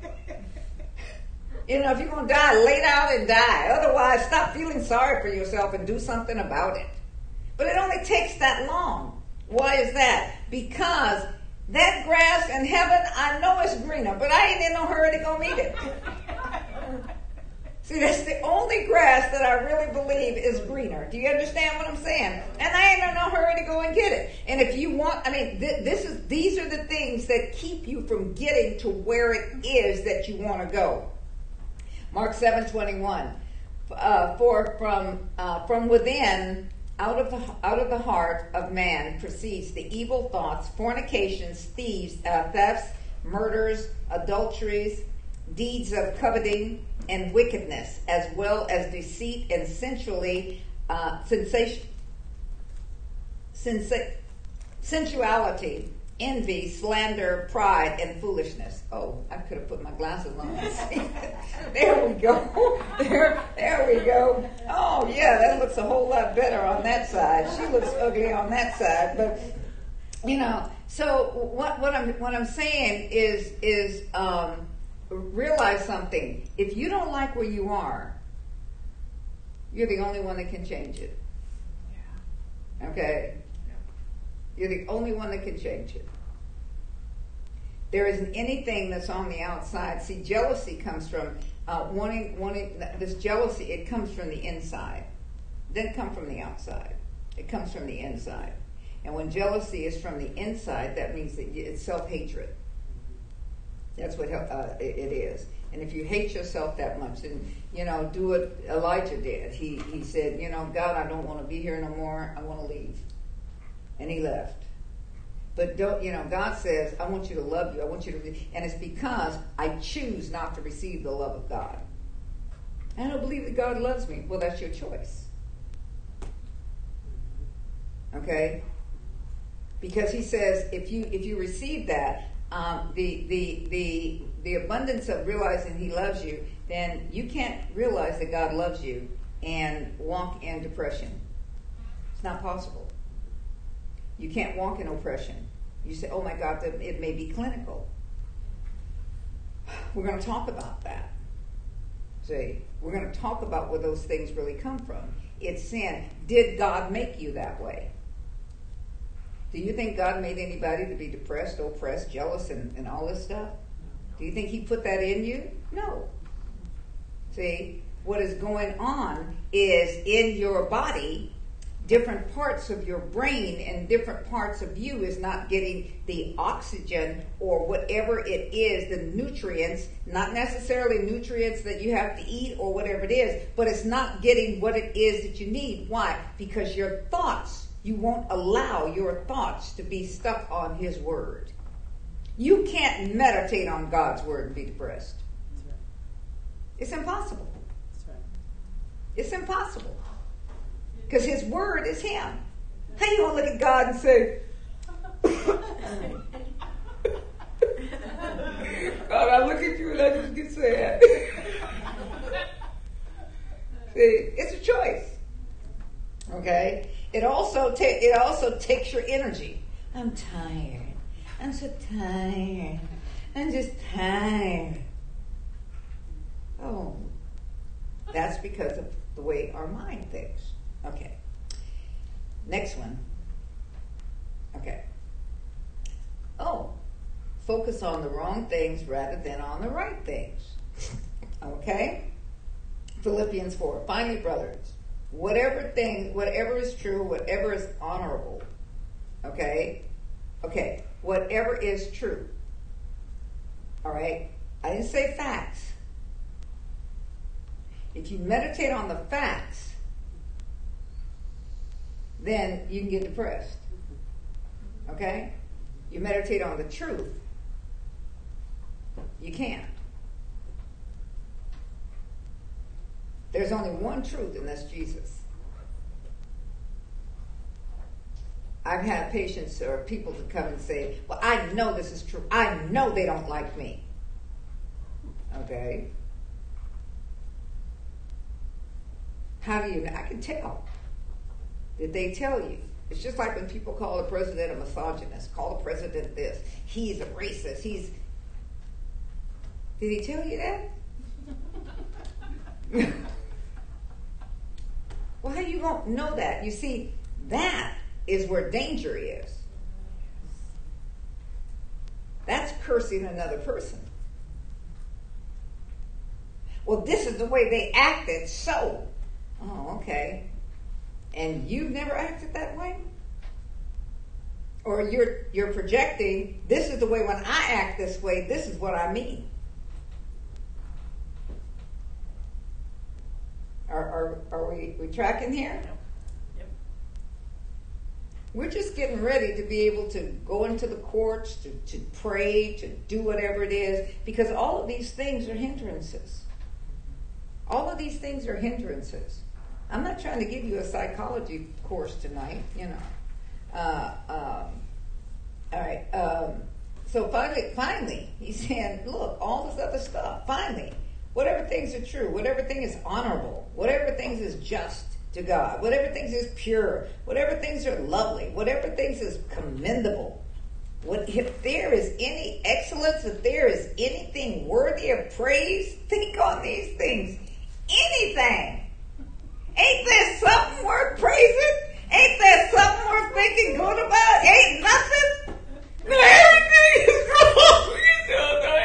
You know, if you're gonna die, lay down and die. Otherwise, stop feeling sorry for yourself and do something about it. But it only takes that long. Why is that? Because that grass in heaven, I know it's greener, but I ain't in no hurry to go meet it. See, that's the only grass that I really believe is greener. Do you understand what I'm saying? And I ain't in no hurry to go and get it. And if you want, I mean, th- this is these are the things that keep you from getting to where it is that you want to go. Mark seven twenty one. Uh, for from uh, from within out of the out of the heart of man proceeds the evil thoughts, fornications, thieves, uh, thefts, murders, adulteries, deeds of coveting and wickedness, as well as deceit and sensually uh, sensation, sensa- sensuality. Envy, slander, pride, and foolishness. Oh, I could have put my glasses on. there we go. There, there we go. Oh, yeah, that looks a whole lot better on that side. She looks ugly on that side, but you know. So what what I'm what I'm saying is is um, realize something. If you don't like where you are, you're the only one that can change it. Okay? You're the only one that can change it. There isn't anything that's on the outside. See, jealousy comes from uh, wanting, wanting this jealousy. It comes from the inside. It doesn't come from the outside. It comes from the inside. And when jealousy is from the inside, that means that it's self hatred. That's what uh, it is. And if you hate yourself that much, then you know, do what Elijah did. He he said, you know, God, I don't want to be here no more. I want to leave, and he left. But don't you know? God says, I want you to love you. I want you to, and it's because I choose not to receive the love of God. I don't believe that God loves me. Well, that's your choice. Okay, because He says if you if you receive that, um, the, the, the, the abundance of realizing He loves you, then you can't realize that God loves you and walk in depression. It's not possible. You can't walk in oppression. You say, oh my God, it may be clinical. We're going to talk about that. See, we're going to talk about where those things really come from. It's sin. Did God make you that way? Do you think God made anybody to be depressed, oppressed, jealous, and, and all this stuff? Do you think He put that in you? No. See, what is going on is in your body, different parts of your brain and different parts of you is not getting the oxygen or whatever it is, the nutrients, not necessarily nutrients that you have to eat or whatever it is, but it's not getting what it is that you need. Why? Because your thoughts you won't allow your thoughts to be stuck on His Word. You can't meditate on God's Word and be depressed. Right. It's impossible. Right. It's impossible. Because His Word is Him. How you gonna look at God and say, God, I look at you and I just get sad. See, it's a choice. Okay? It also ta- it also takes your energy. I'm tired. I'm so tired. I'm just tired. Oh, that's because of the way our mind thinks. Okay. Next one. Okay. Oh, focus on the wrong things rather than on the right things. okay? Philippians 4. Finally, brothers, whatever thing, whatever is true, whatever is honorable, okay? Okay, whatever is true. All right? I didn't say facts. If you meditate on the facts, then you can get depressed. Okay? You meditate on the truth, you can't. There's only one truth, and that's Jesus. I've had patients or people to come and say, Well, I know this is true. I know they don't like me. Okay. How do you I can tell. Did they tell you? It's just like when people call the president a misogynist, call the president this. He's a racist. He's Did he tell you that? Well, how you won't know that? You see, that is where danger is. That's cursing another person. Well, this is the way they acted, so. Oh, okay. And you've never acted that way? Or you're you're projecting, this is the way when I act this way, this is what I mean. Are, are, are we, we tracking here? Yep. We're just getting ready to be able to go into the courts, to, to pray, to do whatever it is, because all of these things are hindrances. All of these things are hindrances. I'm not trying to give you a psychology course tonight, you know. Uh, um, All right. Um, so finally, finally, he's saying, look, all this other stuff. Finally, whatever things are true, whatever thing is honorable, whatever things is just to God, whatever things is pure, whatever things are lovely, whatever things is commendable. What, if there is any excellence, if there is anything worthy of praise, think on these things. Anything. Ain't there something worth praising? Ain't there something worth thinking good about? Ain't nothing? Everything is wrong.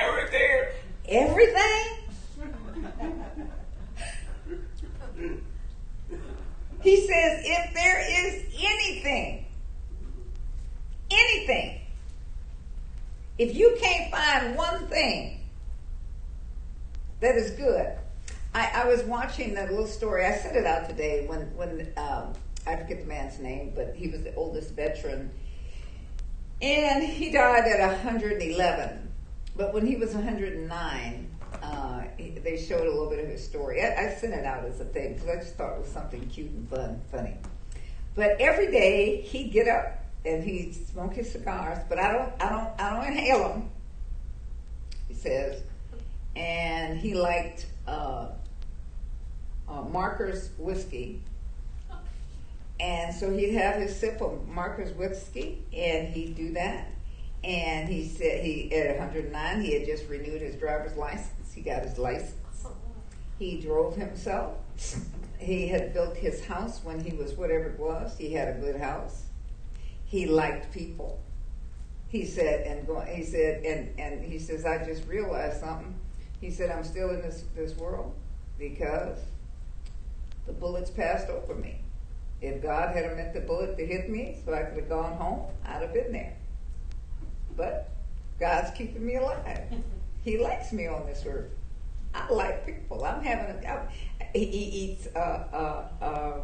Everything. Everything? He says, if there is anything, anything, if you can't find one thing that is good, I, I was watching that little story. I sent it out today when when um, I forget the man's name, but he was the oldest veteran, and he died at 111. But when he was 109, uh, they showed a little bit of his story. I, I sent it out as a thing because I just thought it was something cute and fun, funny. But every day he'd get up and he'd smoke his cigars, but I don't, I don't, I don't inhale them. He says, and he liked uh, uh, Marker's whiskey. And so he'd have his sip of Marker's whiskey, and he'd do that. And he said he at 109 he had just renewed his driver's license. He got his license. He drove himself. He had built his house when he was whatever it was. He had a good house. He liked people. He said and go, he said and and he says I just realized something. He said I'm still in this this world because the bullets passed over me. If God had meant the bullet to hit me so I could have gone home, I'd have been there. But God's keeping me alive. He likes me on this earth. I like people. I'm having a. He, he eats uh, uh,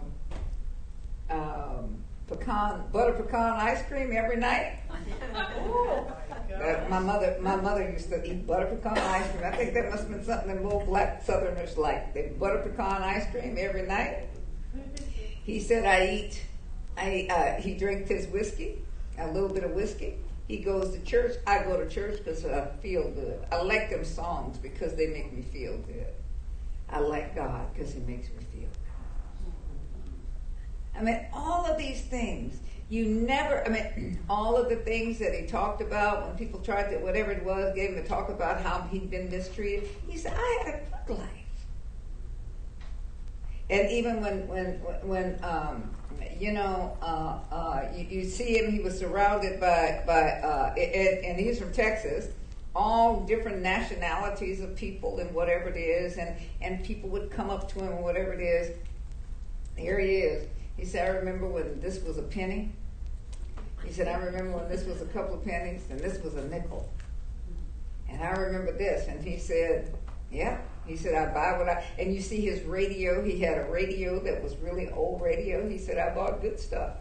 um, um, pecan butter pecan ice cream every night. Uh, my mother, my mother used to eat butter pecan ice cream. I think that must have been something that little black Southerners like. They butter pecan ice cream every night. He said, "I eat." I uh, he drinks his whiskey, a little bit of whiskey. He goes to church. I go to church because I feel good. I like them songs because they make me feel good. I like God because He makes me feel good. I mean, all of these things. You never, I mean, all of the things that he talked about when people tried to, whatever it was, gave him to talk about how he'd been mistreated. He said, I had a good life. And even when, when, when, um, you know, uh, uh, you, you, see him, he was surrounded by, by uh, and, and he's from Texas, all different nationalities of people and whatever it is, and, and people would come up to him and whatever it is. Here he is. He said, I remember when this was a penny. He said, I remember when this was a couple of pennies and this was a nickel. And I remember this. And he said, Yeah. He said, I buy what I, and you see his radio. He had a radio that was really old radio. He said, I bought good stuff.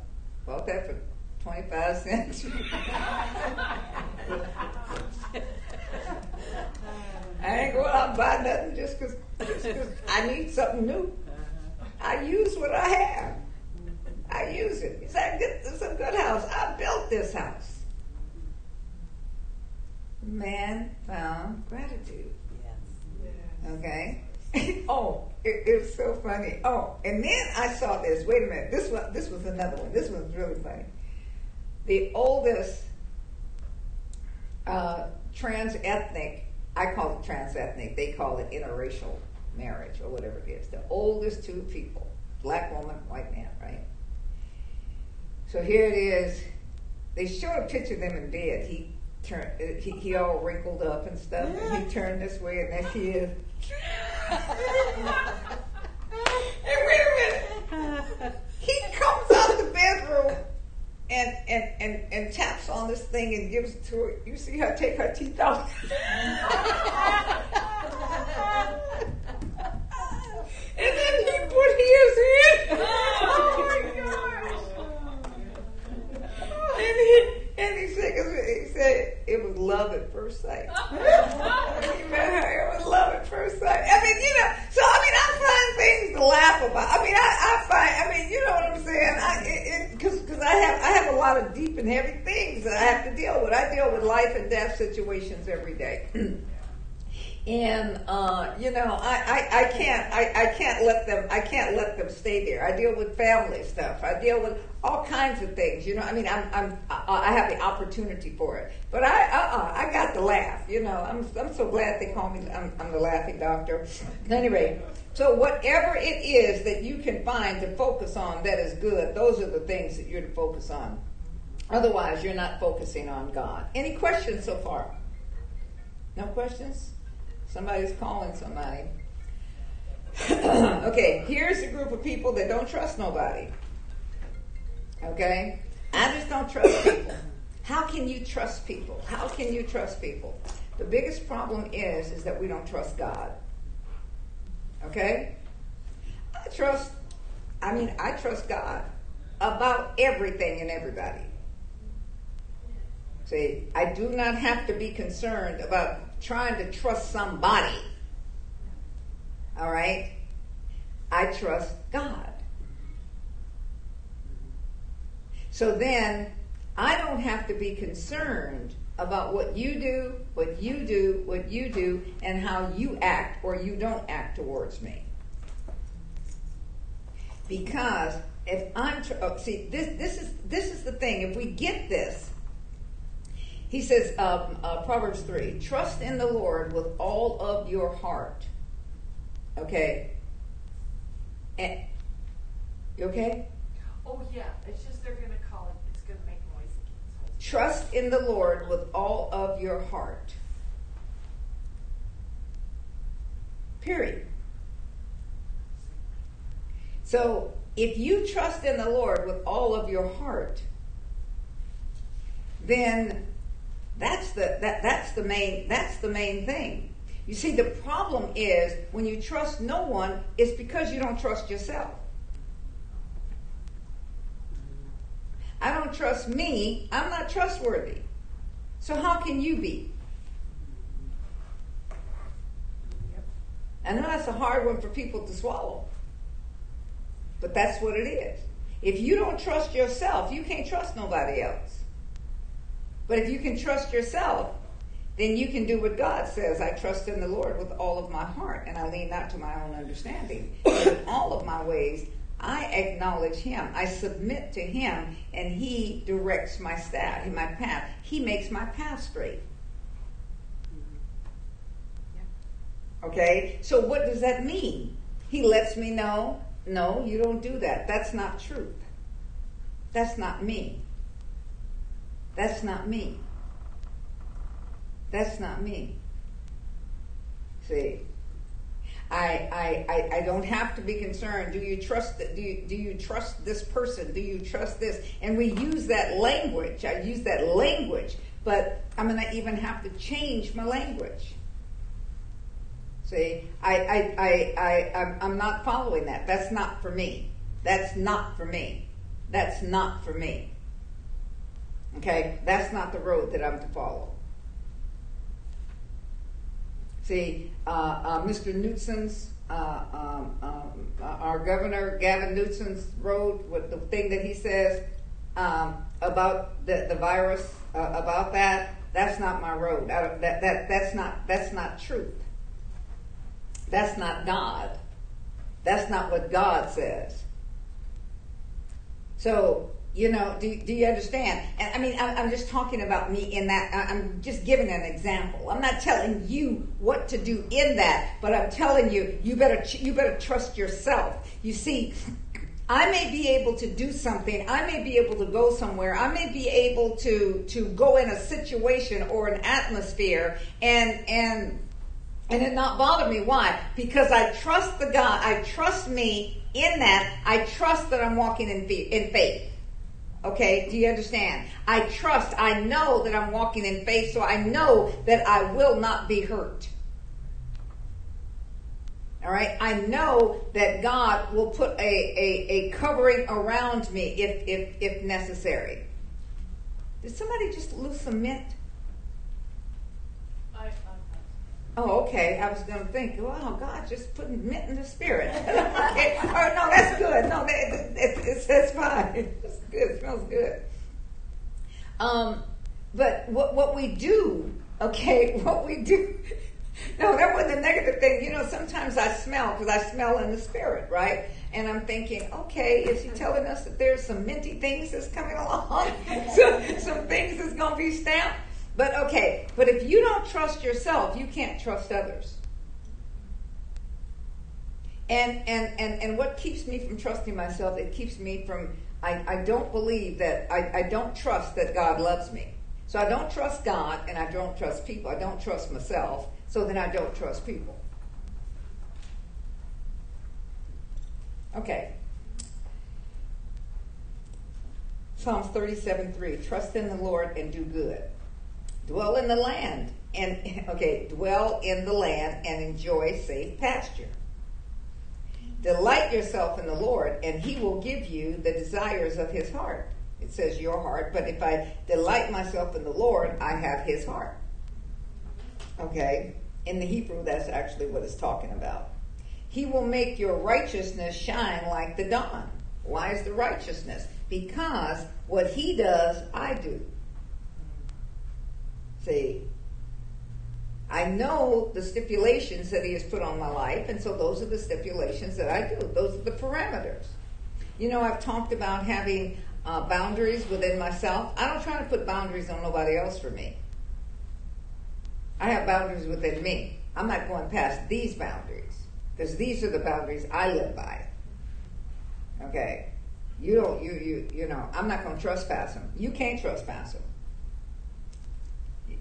Bought that for 25 cents. I ain't going out buy nothing just because I need something new. I use what I have. I use it. He said, It's a good house. I built this house. Man found gratitude. Yes. Okay. oh, it, it, was so funny. Oh, and then I saw this. Wait a minute. This one. This was another one. This one's really funny. The oldest uh, trans-ethnic. I call it trans-ethnic. They call it interracial marriage or whatever it is. The oldest two people, black woman, white man, right? So here it is. They showed a picture of them in bed. He turned. Uh, he, he all wrinkled up and stuff. And he turned this way, and there she is hey, wait a minute. He comes out of the bedroom and, and, and, and taps on this thing and gives it to her. You see her take her teeth out. and then he put his in. Oh my. And he and he said, he said it was love at first sight. he met her, it was love at first sight. I mean, you know, so I mean, I find things to laugh about. I mean, I, I find, I mean, you know what I'm saying? I, it, cause, cause I have, I have a lot of deep and heavy things that I have to deal with. I deal with life and death situations every day. and uh, you know I, I, I can't I, I can't let them I can't let them stay there. I deal with family stuff. I deal with all kinds of things. You know I mean I'm, I'm I have the opportunity for it. But I uh-uh, I got to laugh. You know I'm I'm so glad they call me I'm, I'm the laughing doctor. Anyway, so whatever it is that you can find to focus on that is good, those are the things that you're to focus on. Otherwise, you're not focusing on God. Any questions so far? No questions? Somebody's calling somebody. okay, here's a group of people that don't trust nobody. Okay? I just don't trust people. How can you trust people? How can you trust people? The biggest problem is is that we don't trust God. Okay? I trust I mean, I trust God about everything and everybody. See, I do not have to be concerned about trying to trust somebody. All right? I trust God. So then I don't have to be concerned about what you do, what you do, what you do, and how you act or you don't act towards me. Because if I'm tr- oh, see this this is this is the thing. If we get this, he says, um, uh, Proverbs 3 trust in the Lord with all of your heart. Okay? And, you okay? Oh, yeah. It's just they're going to call it, it's going to make noise again. So trust in the Lord with all of your heart. Period. So, if you trust in the Lord with all of your heart, then that's the that that's the main that's the main thing. You see, the problem is when you trust no one, it's because you don't trust yourself. I don't trust me. I'm not trustworthy. So how can you be? I know that's a hard one for people to swallow. But that's what it is. If you don't trust yourself, you can't trust nobody else. But if you can trust yourself, then you can do what God says. I trust in the Lord with all of my heart, and I lean not to my own understanding. in all of my ways, I acknowledge Him. I submit to Him, and He directs my staff, my path. He makes my path straight. Okay? So, what does that mean? He lets me know no, you don't do that. That's not truth. That's not me. That's not me. That's not me. See, I, I, I, I don't have to be concerned. Do you trust do you, do you trust this person? Do you trust this? And we use that language. I use that language, but I'm going to even have to change my language. See, I, I, I, I, I'm, I'm not following that. That's not for me. That's not for me. That's not for me. Okay, that's not the road that I'm to follow. See, uh, uh, Mr. Newsom's, uh, um, um, our governor, Gavin Newsom's road, with the thing that he says um, about the, the virus, uh, about that, that's not my road. that, that, that's, not, that's not truth. That's not God. That's not what God says. So you know, do, do you understand? And I mean, I'm, I'm just talking about me in that. I'm just giving an example. I'm not telling you what to do in that, but I'm telling you, you better, you better trust yourself. You see, I may be able to do something. I may be able to go somewhere. I may be able to, to go in a situation or an atmosphere and, and, and it not bother me. Why? Because I trust the God. I trust me in that. I trust that I'm walking in, in faith. Okay, do you understand? I trust, I know that I'm walking in faith, so I know that I will not be hurt. All right, I know that God will put a, a, a covering around me if, if, if necessary. Did somebody just lose some mint? Oh, okay. I was going to think, wow, God just putting mint in the spirit. okay. Oh, no, that's good. No, that, it, it's, fine. It's good. It smells good. Um, but what, what we do, okay, what we do, no, that wasn't a negative thing. You know, sometimes I smell because I smell in the spirit, right? And I'm thinking, okay, is he telling us that there's some minty things that's coming along? some, some things that's going to be stamped? But okay, but if you don't trust yourself, you can't trust others. And, and, and, and what keeps me from trusting myself, it keeps me from, I, I don't believe that, I, I don't trust that God loves me. So I don't trust God and I don't trust people. I don't trust myself, so then I don't trust people. Okay. Psalms 37 3. Trust in the Lord and do good. Dwell in the land and, okay, dwell in the land and enjoy safe pasture. Delight yourself in the Lord, and He will give you the desires of His heart. It says your heart, but if I delight myself in the Lord, I have His heart. Okay? In the Hebrew, that's actually what it's talking about. He will make your righteousness shine like the dawn. Why is the righteousness? Because what He does, I do. See? I know the stipulations that he has put on my life, and so those are the stipulations that I do. Those are the parameters. You know, I've talked about having uh, boundaries within myself. I don't try to put boundaries on nobody else for me. I have boundaries within me. I'm not going past these boundaries because these are the boundaries I live by. Okay, you don't. You you you know. I'm not going to trespass them. You can't trespass them.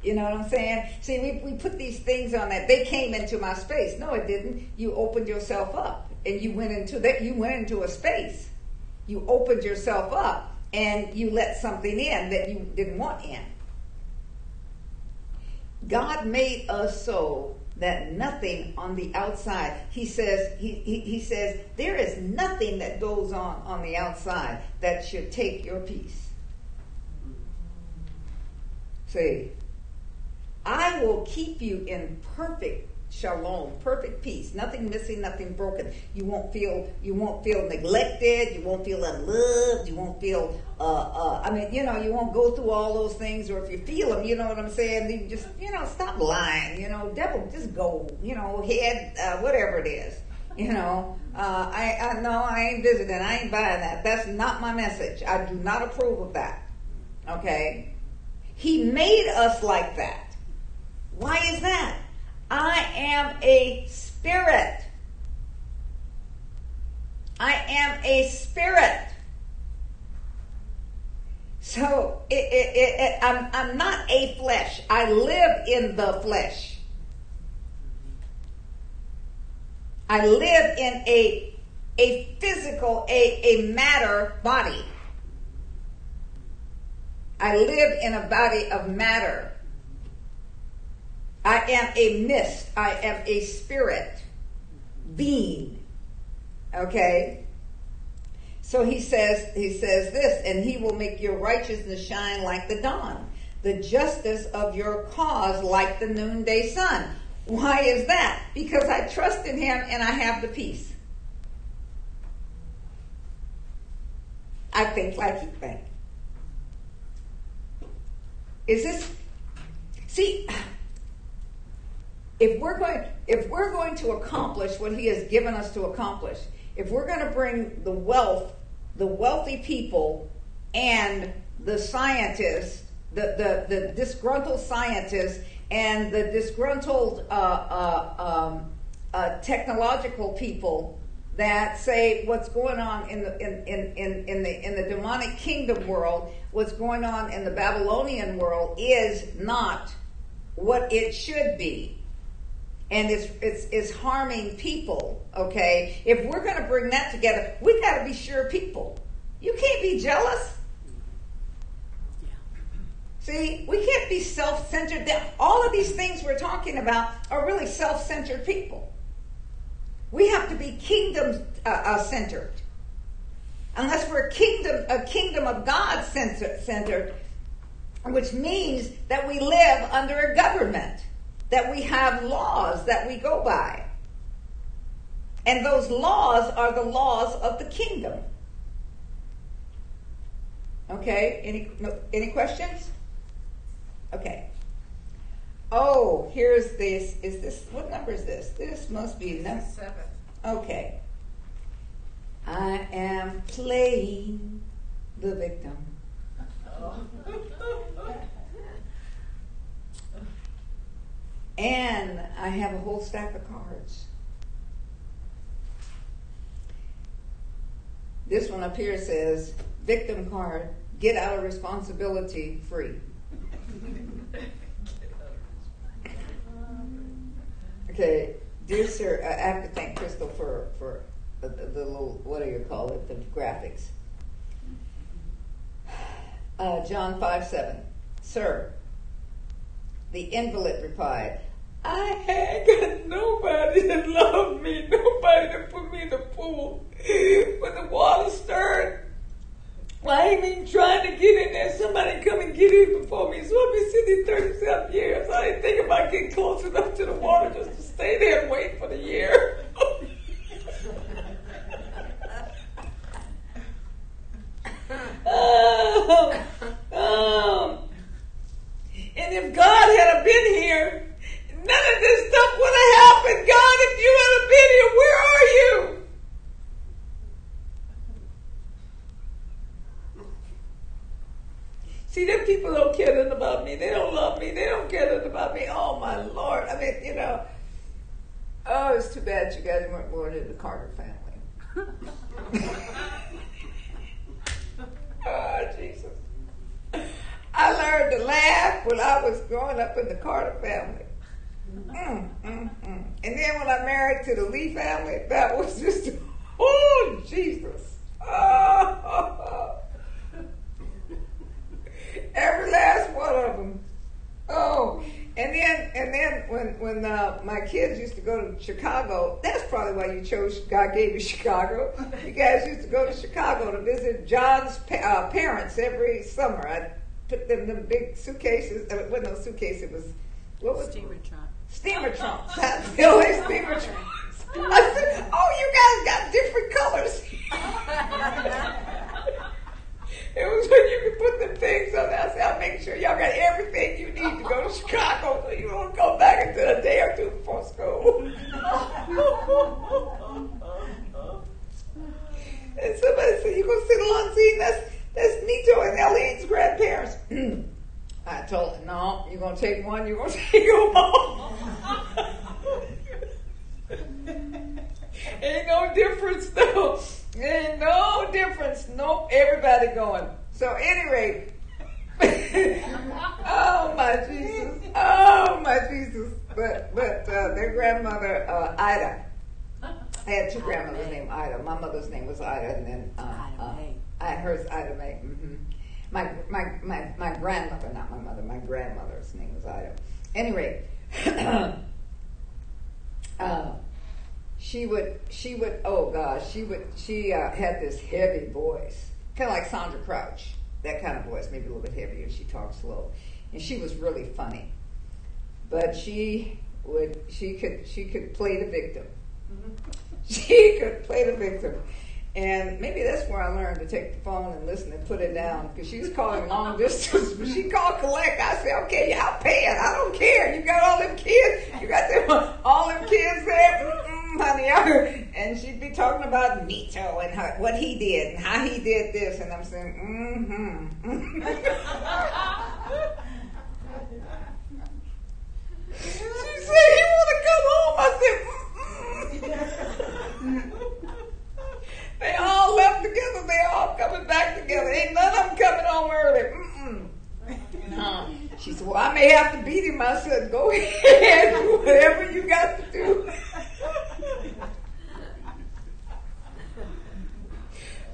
You know what I'm saying? See, we, we put these things on that. They came into my space. No, it didn't. You opened yourself up and you went into that. You went into a space. You opened yourself up and you let something in that you didn't want in. God made us so that nothing on the outside, he says, he, he, he says, there is nothing that goes on on the outside that should take your peace. See, I will keep you in perfect shalom, perfect peace, nothing missing, nothing broken. You won't feel you won't feel neglected, you won't feel unloved, you won't feel uh, uh, I mean, you know, you won't go through all those things, or if you feel them, you know what I'm saying. You just you know, stop lying. You know, devil, just go. You know, head uh, whatever it is. You know, uh, I, I no, I ain't visiting. I ain't buying that. That's not my message. I do not approve of that. Okay, he made us like that. Why is that? I am a spirit. I am a spirit. So it, it, it, I'm, I'm not a flesh. I live in the flesh. I live in a, a physical, a, a matter body. I live in a body of matter. I am a mist. I am a spirit being. Okay? So he says, he says this, and he will make your righteousness shine like the dawn, the justice of your cause like the noonday sun. Why is that? Because I trust in him and I have the peace. I think like he thinks. Is this, see, if we're going if we're going to accomplish what he has given us to accomplish, if we're going to bring the wealth, the wealthy people and the scientists, the, the, the disgruntled scientists and the disgruntled uh, uh, um, uh, technological people that say what's going on in the in, in, in, in the in the demonic kingdom world, what's going on in the Babylonian world is not what it should be and it's, it's, it's harming people, okay? If we're going to bring that together, we got to be sure people. You can't be jealous. See, we can't be self centered. All of these things we're talking about are really self centered people. We have to be kingdom uh, uh, centered. Unless we're a kingdom, a kingdom of God centered, which means that we live under a government that we have laws that we go by. And those laws are the laws of the kingdom. Okay, any, no, any questions? Okay. Oh, here's this. Is this what number is this? This must be number. Seven. Okay. I am playing the victim. Oh. And I have a whole stack of cards. This one up here says victim card, get out of responsibility free. Okay, dear sir, I have to thank Crystal for, for the, the little, what do you call it, the graphics. Uh, John 5 7. Sir, the invalid replied, I ain't got nobody that loved me, nobody that put me in the pool when the water stirred. I ain't even trying to get in there. Somebody come and get in before me. So I've been sitting here 37 years. I didn't think about getting close enough to the water just to stay there and wait for the year. oh, oh. And if God had been here, none of this stuff would have happened. God, if you had been here, where are you? See, them people don't care nothing about me. They don't love me. They don't care nothing about me. Oh, my Lord. I mean, you know. Oh, it's too bad you guys weren't born in the Carter family. oh, Jesus. I learned to laugh when I was growing up in the Carter family. Mm, mm, mm. And then when I married to the Lee family, that was just, oh, Jesus. Oh, every last one of them. Oh, and then and then when when uh, my kids used to go to Chicago, that's probably why you chose. God gave you Chicago. You guys used to go to Chicago to visit John's pa- uh, parents every summer. I put them in the big suitcases. Uh, well, no suitcase. It was what was Steamer trunk. Steamer trunks. That's the only steamer trunks. I said, "Oh, you guys got different colors." It was when you could put the things on. I said, I'll make sure y'all got everything you need to go to Chicago so you don't go back until a day or two before school. and somebody said, You gonna sit along seeing that's that's Nito and Eileen's grandparents. I told her, No, you're gonna take one, you're gonna take them all. Ain't no difference though. Ain't no difference. Nope, everybody going. So any rate. oh my Jesus. Oh my Jesus. But but uh, their grandmother, uh, Ida. I had two grandmothers named Ida. My mother's name was Ida, and then uh, Ida uh, Mae. I hers Ida Mae. hmm My my my my grandmother, not my mother. My grandmother's name was Ida. Anyway, uh, she would she would oh gosh she would she uh, had this heavy voice kind of like Sandra Crouch. That kind of voice maybe a little bit heavier she talked slow. And she was really funny. But she would she could she could play the victim. She could play the victim and maybe that's where I learned to take the phone and listen and put it down because she was calling long distance. But she called collect. I said, okay, I'll pay it. I don't care. You got all them kids. You got them, all them kids there. Mm-mm, honey. And she'd be talking about Nito and how, what he did and how he did this. And I'm saying, mm-hmm. she said, you want to come home? I said, mm-mm. They left together. They all coming back together. Ain't none of them coming home early. Mm-mm. No. She said, "Well, I may have to beat him." I said, "Go ahead, do whatever you got to do."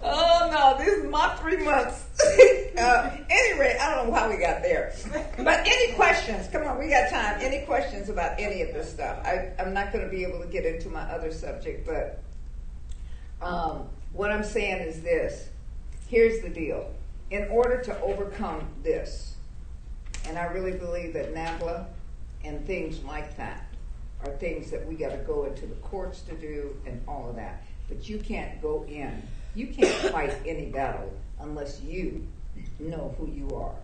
oh no, this is my three months. uh, anyway, I don't know how we got there, but any questions? Come on, we got time. Any questions about any of this stuff? I, I'm not going to be able to get into my other subject, but um, what I'm saying is this. Here's the deal. In order to overcome this, and I really believe that NAMBLA and things like that are things that we got to go into the courts to do and all of that. But you can't go in. You can't fight any battle unless you know who you are.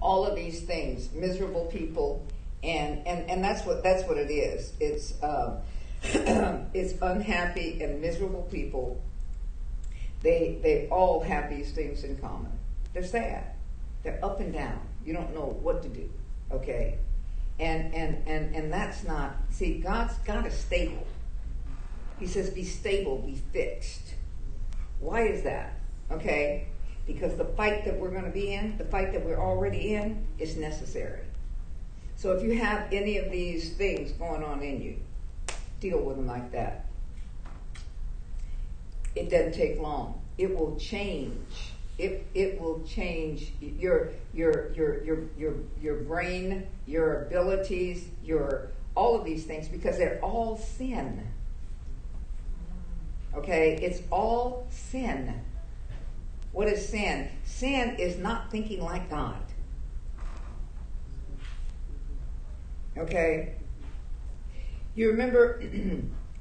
all of these things, miserable people, and and and that's what that's what it is. It's um, it's unhappy and miserable people. They they all have these things in common. They're sad. They're up and down. You don't know what to do. Okay, and and and and that's not. See, God's God is stable. He says, "Be stable, be fixed." Why is that? Okay, because the fight that we're going to be in, the fight that we're already in, is necessary. So if you have any of these things going on in you, deal with them like that. It doesn't take long. It will change. It, it will change your your your your your your brain, your abilities, your all of these things because they're all sin. Okay, it's all sin. What is sin? Sin is not thinking like God. Okay? You remember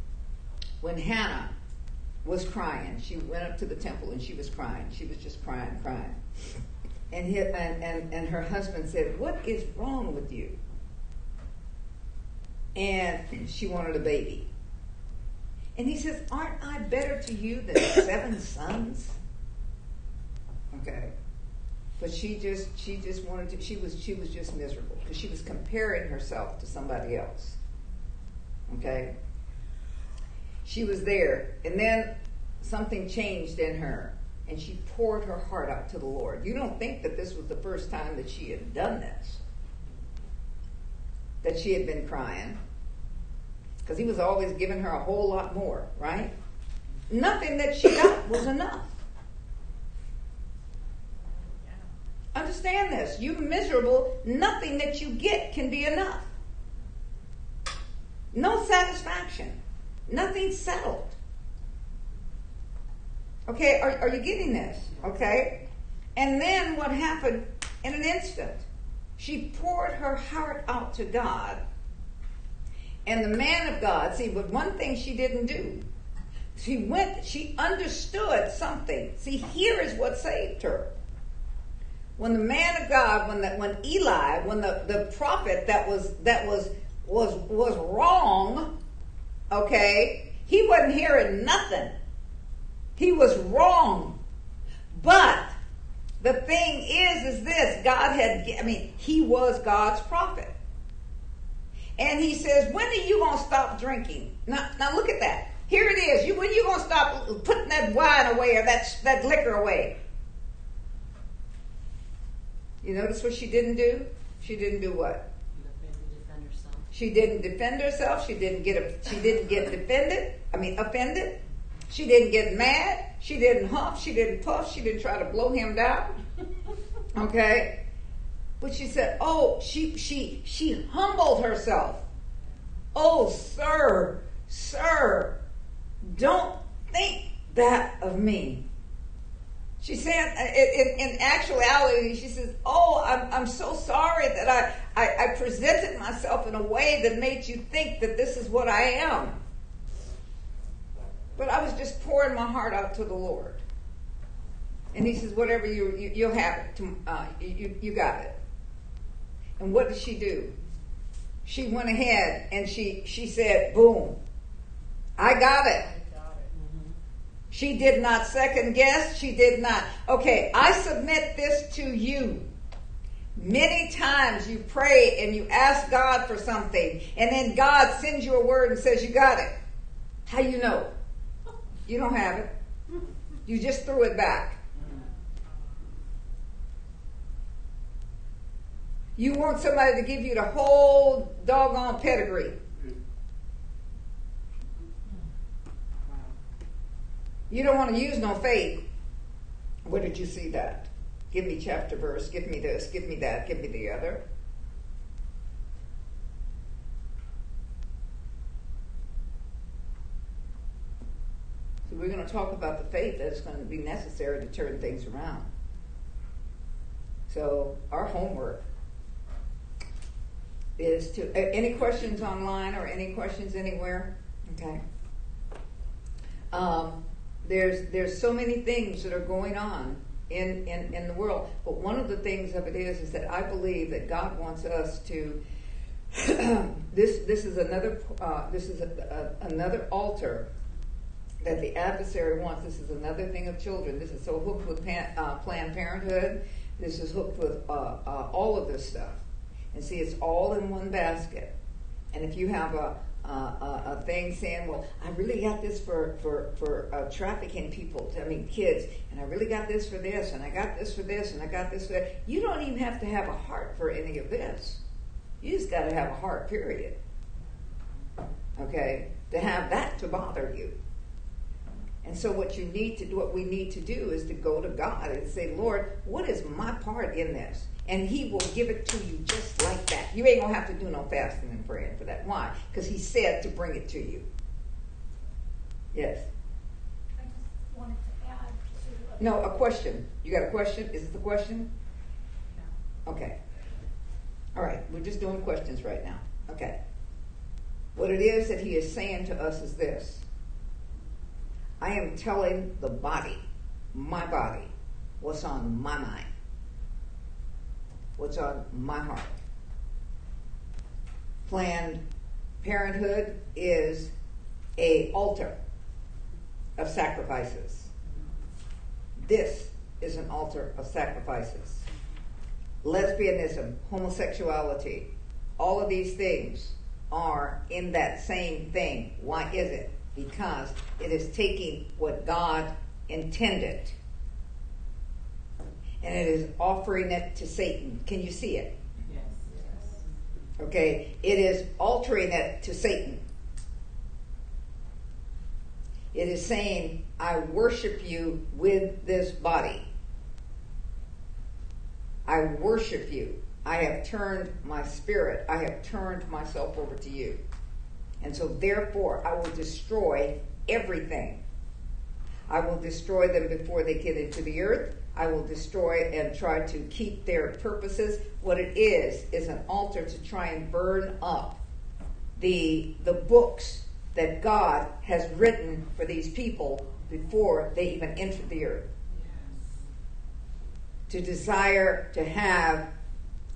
when Hannah was crying, she went up to the temple and she was crying. She was just crying, crying. And, he, and, and, and her husband said, What is wrong with you? And she wanted a baby. And he says, Aren't I better to you than seven sons? Okay. But she just she just wanted to she was she was just miserable because she was comparing herself to somebody else. Okay? She was there and then something changed in her and she poured her heart out to the Lord. You don't think that this was the first time that she had done this. That she had been crying. Because he was always giving her a whole lot more, right? Nothing that she got was enough. Understand this. You miserable, nothing that you get can be enough. No satisfaction. Nothing settled. Okay, are, are you getting this? Okay? And then what happened in an instant? She poured her heart out to God. And the man of God, see, but one thing she didn't do. She went, she understood something. See, here is what saved her when the man of God, when the, when Eli, when the, the prophet that was that was was was wrong, okay, he wasn't hearing nothing. He was wrong. But the thing is, is this God had, I mean, he was God's prophet. And he says, when are you going to stop drinking? Now, now look at that. Here it is. You, when are you going to stop putting that wine away or that, that liquor away? You notice what she didn't do? She didn't do what? She didn't defend herself. She didn't get a, she didn't get defended. I mean offended. She didn't get mad. She didn't huff. She didn't puff. She didn't try to blow him down. Okay? But she said, "Oh, she she she humbled herself. Oh, sir, sir, don't think that of me. She said, uh, in, in, actuality, she says, Oh, I'm, I'm so sorry that I, I, I presented myself in a way that made you think that this is what I am. But I was just pouring my heart out to the Lord. And he says, Whatever you, you, will have it. To, uh, you, you got it. And what did she do? She went ahead and she, she said, Boom, I got it. She did not second guess. She did not. Okay, I submit this to you. Many times you pray and you ask God for something, and then God sends you a word and says, You got it. How you know? You don't have it. You just threw it back. You want somebody to give you the whole doggone pedigree. You don't want to use no faith. Where did you see that? Give me chapter verse. Give me this. Give me that. Give me the other. So we're going to talk about the faith that's going to be necessary to turn things around. So our homework is to any questions online or any questions anywhere? Okay. Um, there's there's so many things that are going on in, in, in the world. But one of the things of it is, is that I believe that God wants us to. this this is another uh, this is a, a, another altar that the adversary wants. This is another thing of children. This is so hooked with pan, uh, Planned Parenthood. This is hooked with uh, uh, all of this stuff. And see, it's all in one basket. And if you have a, a, thing saying, well, I really got this for, for, for uh, trafficking people, I mean, kids, and I really got this for this, and I got this for this, and I got this for that. You don't even have to have a heart for any of this. You just got to have a heart, period. Okay? To have that to bother you. And so what you need to do, what we need to do is to go to God and say, Lord, what is my part in this? And he will give it to you just like that. You ain't gonna have to do no fasting and praying for that. Why? Because he said to bring it to you. Yes. I just wanted to add to. No, a question. You got a question? Is it the question? No. Okay. All right, we're just doing questions right now. Okay. What it is that he is saying to us is this I am telling the body, my body, what's on my mind, what's on my heart. Planned Parenthood is a altar of sacrifices. This is an altar of sacrifices. Lesbianism, homosexuality, all of these things are in that same thing. Why is it? because it is taking what God intended and it is offering it to Satan. Can you see it? Yes. Yes. Okay, it is altering it to Satan. It is saying, I worship you with this body. I worship you. I have turned my spirit, I have turned myself over to you. And so, therefore, I will destroy everything. I will destroy them before they get into the earth. I will destroy and try to keep their purposes. What it is, is an altar to try and burn up the, the books that God has written for these people before they even entered the earth. Yes. To desire to have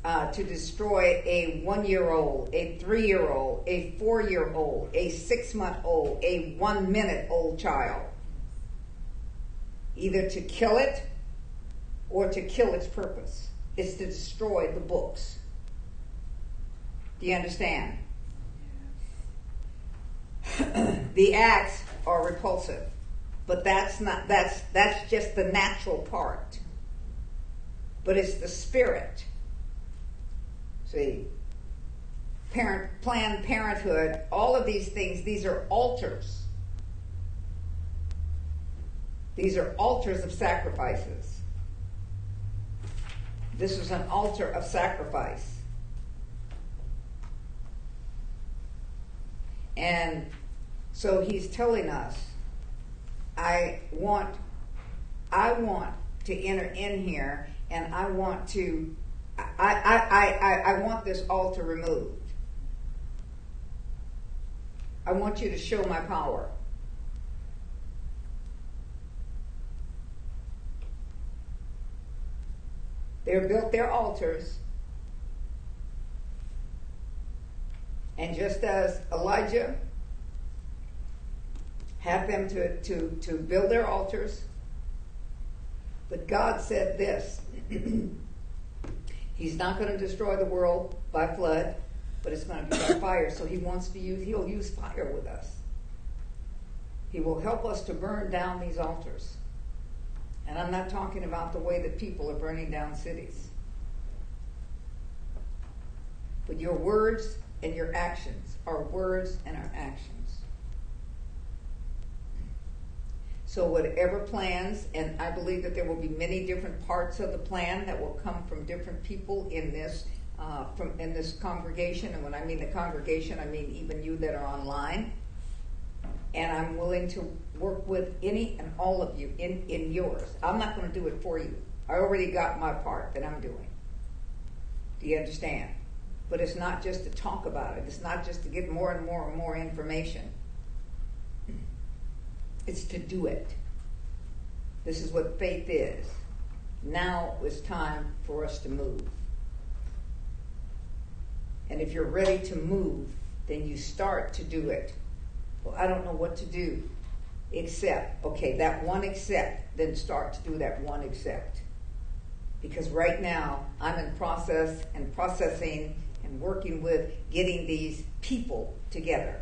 uh, to destroy a one year old, a three year old, a four year old, a six month old, a one minute old child. Either to kill it or to kill its purpose. It's to destroy the books. Do you understand? the acts are repulsive, but that's not that's that's just the natural part. But it's the spirit See, parent, Planned Parenthood, all of these things, these are altars. These are altars of sacrifices. This is an altar of sacrifice. And so he's telling us, I want I want to enter in here and I want to I, I, I, I want this altar removed. I want you to show my power. They built their altars. And just as Elijah had them to, to, to build their altars, but God said this He's not going to destroy the world by flood, but it's going to be by fire. So he wants to use, he'll use fire with us. He will help us to burn down these altars. And I'm not talking about the way that people are burning down cities. But your words and your actions, our words and our actions. So whatever plans, and I believe that there will be many different parts of the plan that will come from different people in this uh, from in this congregation. And when I mean the congregation, I mean even you that are online. And I'm willing to work with any and all of you in, in yours. I'm not going to do it for you. I already got my part that I'm doing. Do you understand? But it's not just to talk about it. It's not just to get more and more and more information. It's to do it. This is what faith is. Now it's time for us to move. And if you're ready to move, then you start to do it. Well, I don't know what to do. Except, okay, that one except, then start to do that one except. Because right now, I'm in process and processing and working with getting these people together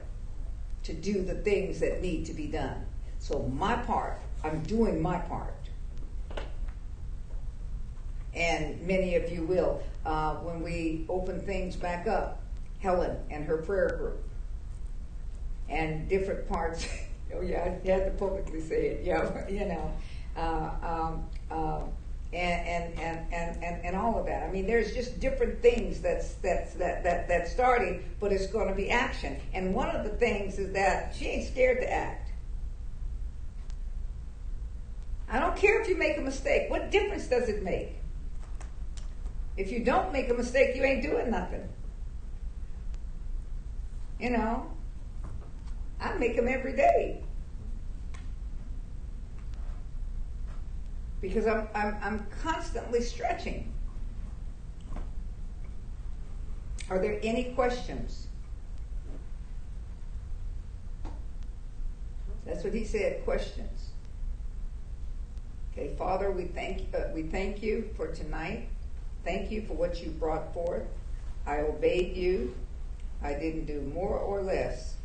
to do the things that need to be done. So, my part, I'm doing my part. And many of you will. Uh, when we open things back up, Helen and her prayer group, and different parts. Oh yeah, had to publicly say it. Yeah, you know, uh, um, uh, and, and, and, and, and, and all of that. I mean, there's just different things that's that's that that that's starting, but it's going to be action. And one of the things is that she ain't scared to act. I don't care if you make a mistake. What difference does it make? If you don't make a mistake, you ain't doing nothing. You know, I make them every day. Because I'm, I'm, I'm constantly stretching. Are there any questions? That's what he said, questions. Okay, Father, we thank, uh, we thank you for tonight. Thank you for what you brought forth. I obeyed you. I didn't do more or less.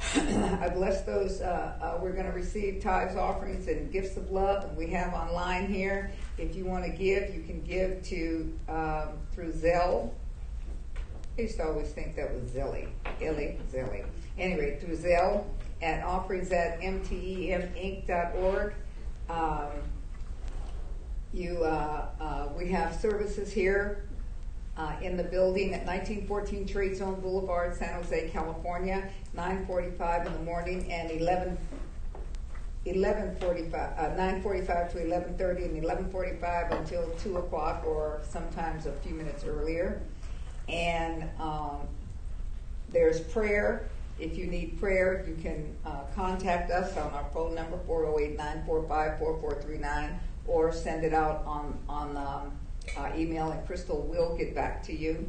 I bless those. Uh, uh, we're going to receive tithes, offerings, and gifts of love. We have online here. If you want to give, you can give to um, through Zelle. I used to always think that was Zilly, Illy, Zelly. Anyway, through Zelle at offerings at mteminc.org. Um, you, uh, uh, we have services here in the building at 1914 Trade Zone Boulevard, San Jose, California, 9:45 in the morning and 11. 11:45, uh, 9:45 to 11:30, and 11:45 until 2 o'clock, or sometimes a few minutes earlier. And um, there's prayer. If you need prayer, you can uh, contact us on our phone number 408-945-4439, or send it out on on um, uh, email, and Crystal will get back to you.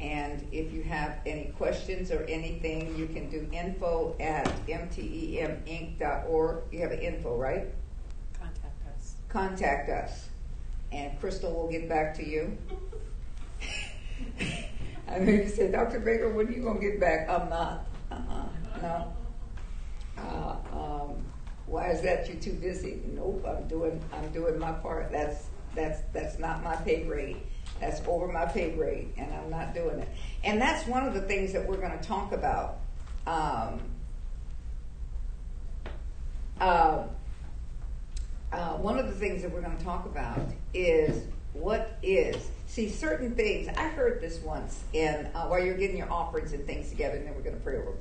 And if you have any questions or anything, you can do info at mteminc.org. You have an info, right? Contact us. Contact us, and Crystal will get back to you. I mean, you said, Dr. Baker, when are you going to get back? I'm not. Uh-uh. No. Uh, um, why is that? You're too busy? Nope. I'm doing. I'm doing my part. That's that's that's not my pay grade. That's over my pay grade, and I'm not doing it. And that's one of the things that we're going to talk about. Um, uh, uh, one of the things that we're going to talk about is what is see certain things. I heard this once, and uh, while you're getting your offerings and things together, and then we're going to pray over.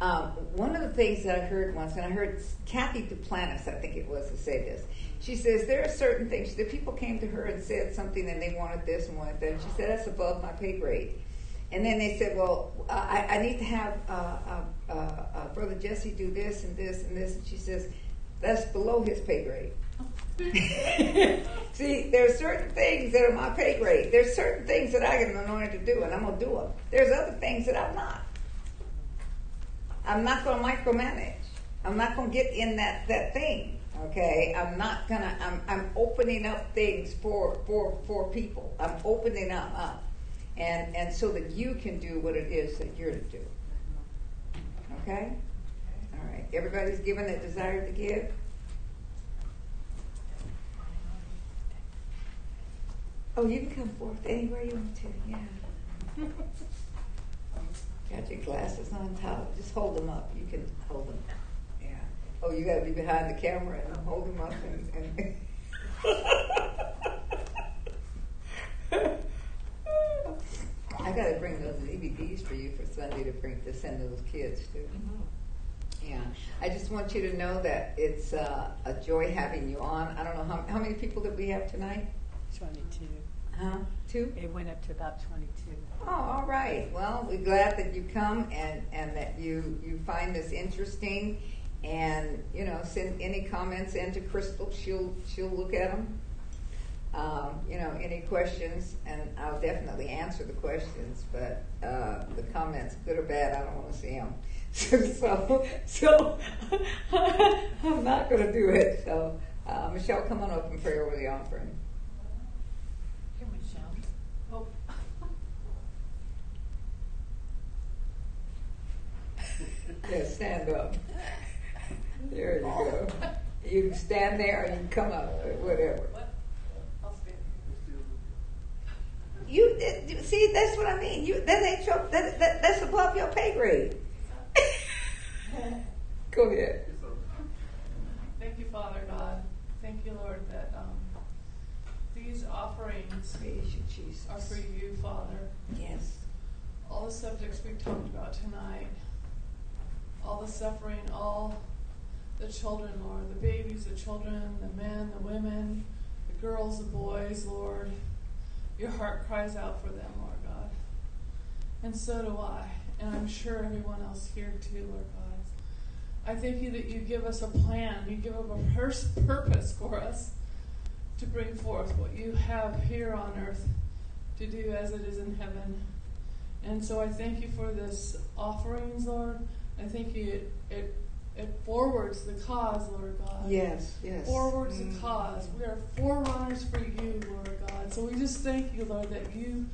Um, one of the things that I heard once, and I heard Cathy Duplantis, I think it was, to say this. She says there are certain things that people came to her and said something, and they wanted this and wanted that. She said that's above my pay grade. And then they said, well, I, I need to have uh, uh, uh, uh, Brother Jesse do this and this and this. And she says, that's below his pay grade. See, there are certain things that are my pay grade. There's certain things that I am anointed to do, and I'm going to do them. There's other things that I'm not. I'm not going to micromanage. I'm not going to get in that, that thing. Okay, I'm not gonna. I'm I'm opening up things for for for people. I'm opening them up, and and so that you can do what it is that you're to do. Okay. All right. Everybody's given a desire to give. Oh, you can come forth anywhere you want to. Yeah. Got your glasses on top. Just hold them up. You can hold them. Yeah. Oh, you got to be behind the camera and hold them up and. and I got to bring those DVDs for you for Sunday to bring to send those kids to. Yeah, I just want you to know that it's uh, a joy having you on. I don't know how, how many people did we have tonight? 22. Huh? Two? It went up to about 22. Oh, all right. Well, we're glad that you come and, and that you, you find this interesting. And, you know, send any comments in to Crystal. She'll, she'll look at them um, you know, any questions, and I'll definitely answer the questions, but uh, the comments, good or bad, I don't want to see them. so, so I'm not going to do it. So, uh, Michelle, come on up and pray over the offering. Here, Michelle. Oh. Yeah, stand up. There you go. You can stand there, or you can come up, or whatever. What? I'll stand. You you- see, that's what I mean. You that ain't your that, that that's above your pay grade. Go ahead. Thank you, Father God. Thank you, Lord, that um, these offerings Praise you, Jesus. are for you, Father. Yes. All the subjects we talked about tonight, all the suffering, all the children, Lord, the babies, the children, the men, the women, the girls, the boys, Lord. Your heart cries out for them, Lord God. And so do I. And I'm sure everyone else here too, Lord God. I thank you that you give us a plan, you give us a pers- purpose for us to bring forth what you have here on earth to do as it is in heaven. And so I thank you for this offerings, Lord. I thank you it, it, it forwards the cause, Lord God. Yes. Yes. Forwards Mm. the cause. We are forerunners for you, Lord God. So we just thank you, Lord, that you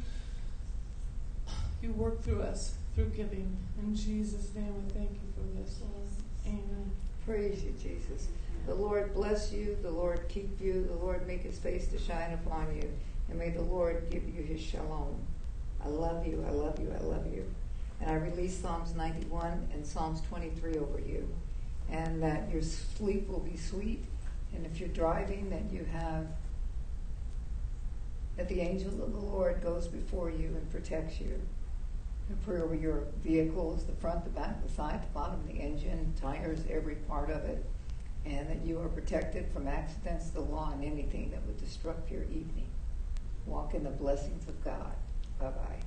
you work through us through giving. In Jesus' name we thank you for this, Lord. Amen. Praise you, Jesus. The Lord bless you. The Lord keep you. The Lord make His face to shine upon you, and may the Lord give you His shalom. I love you. I love you. I love you. And I release Psalms 91 and Psalms 23 over you, and that your sleep will be sweet. And if you're driving, that you have that the angel of the Lord goes before you and protects you. And over your vehicles, the front, the back, the side, the bottom, the engine, tires, every part of it, and that you are protected from accidents, the law, and anything that would disrupt your evening. Walk in the blessings of God. Bye bye.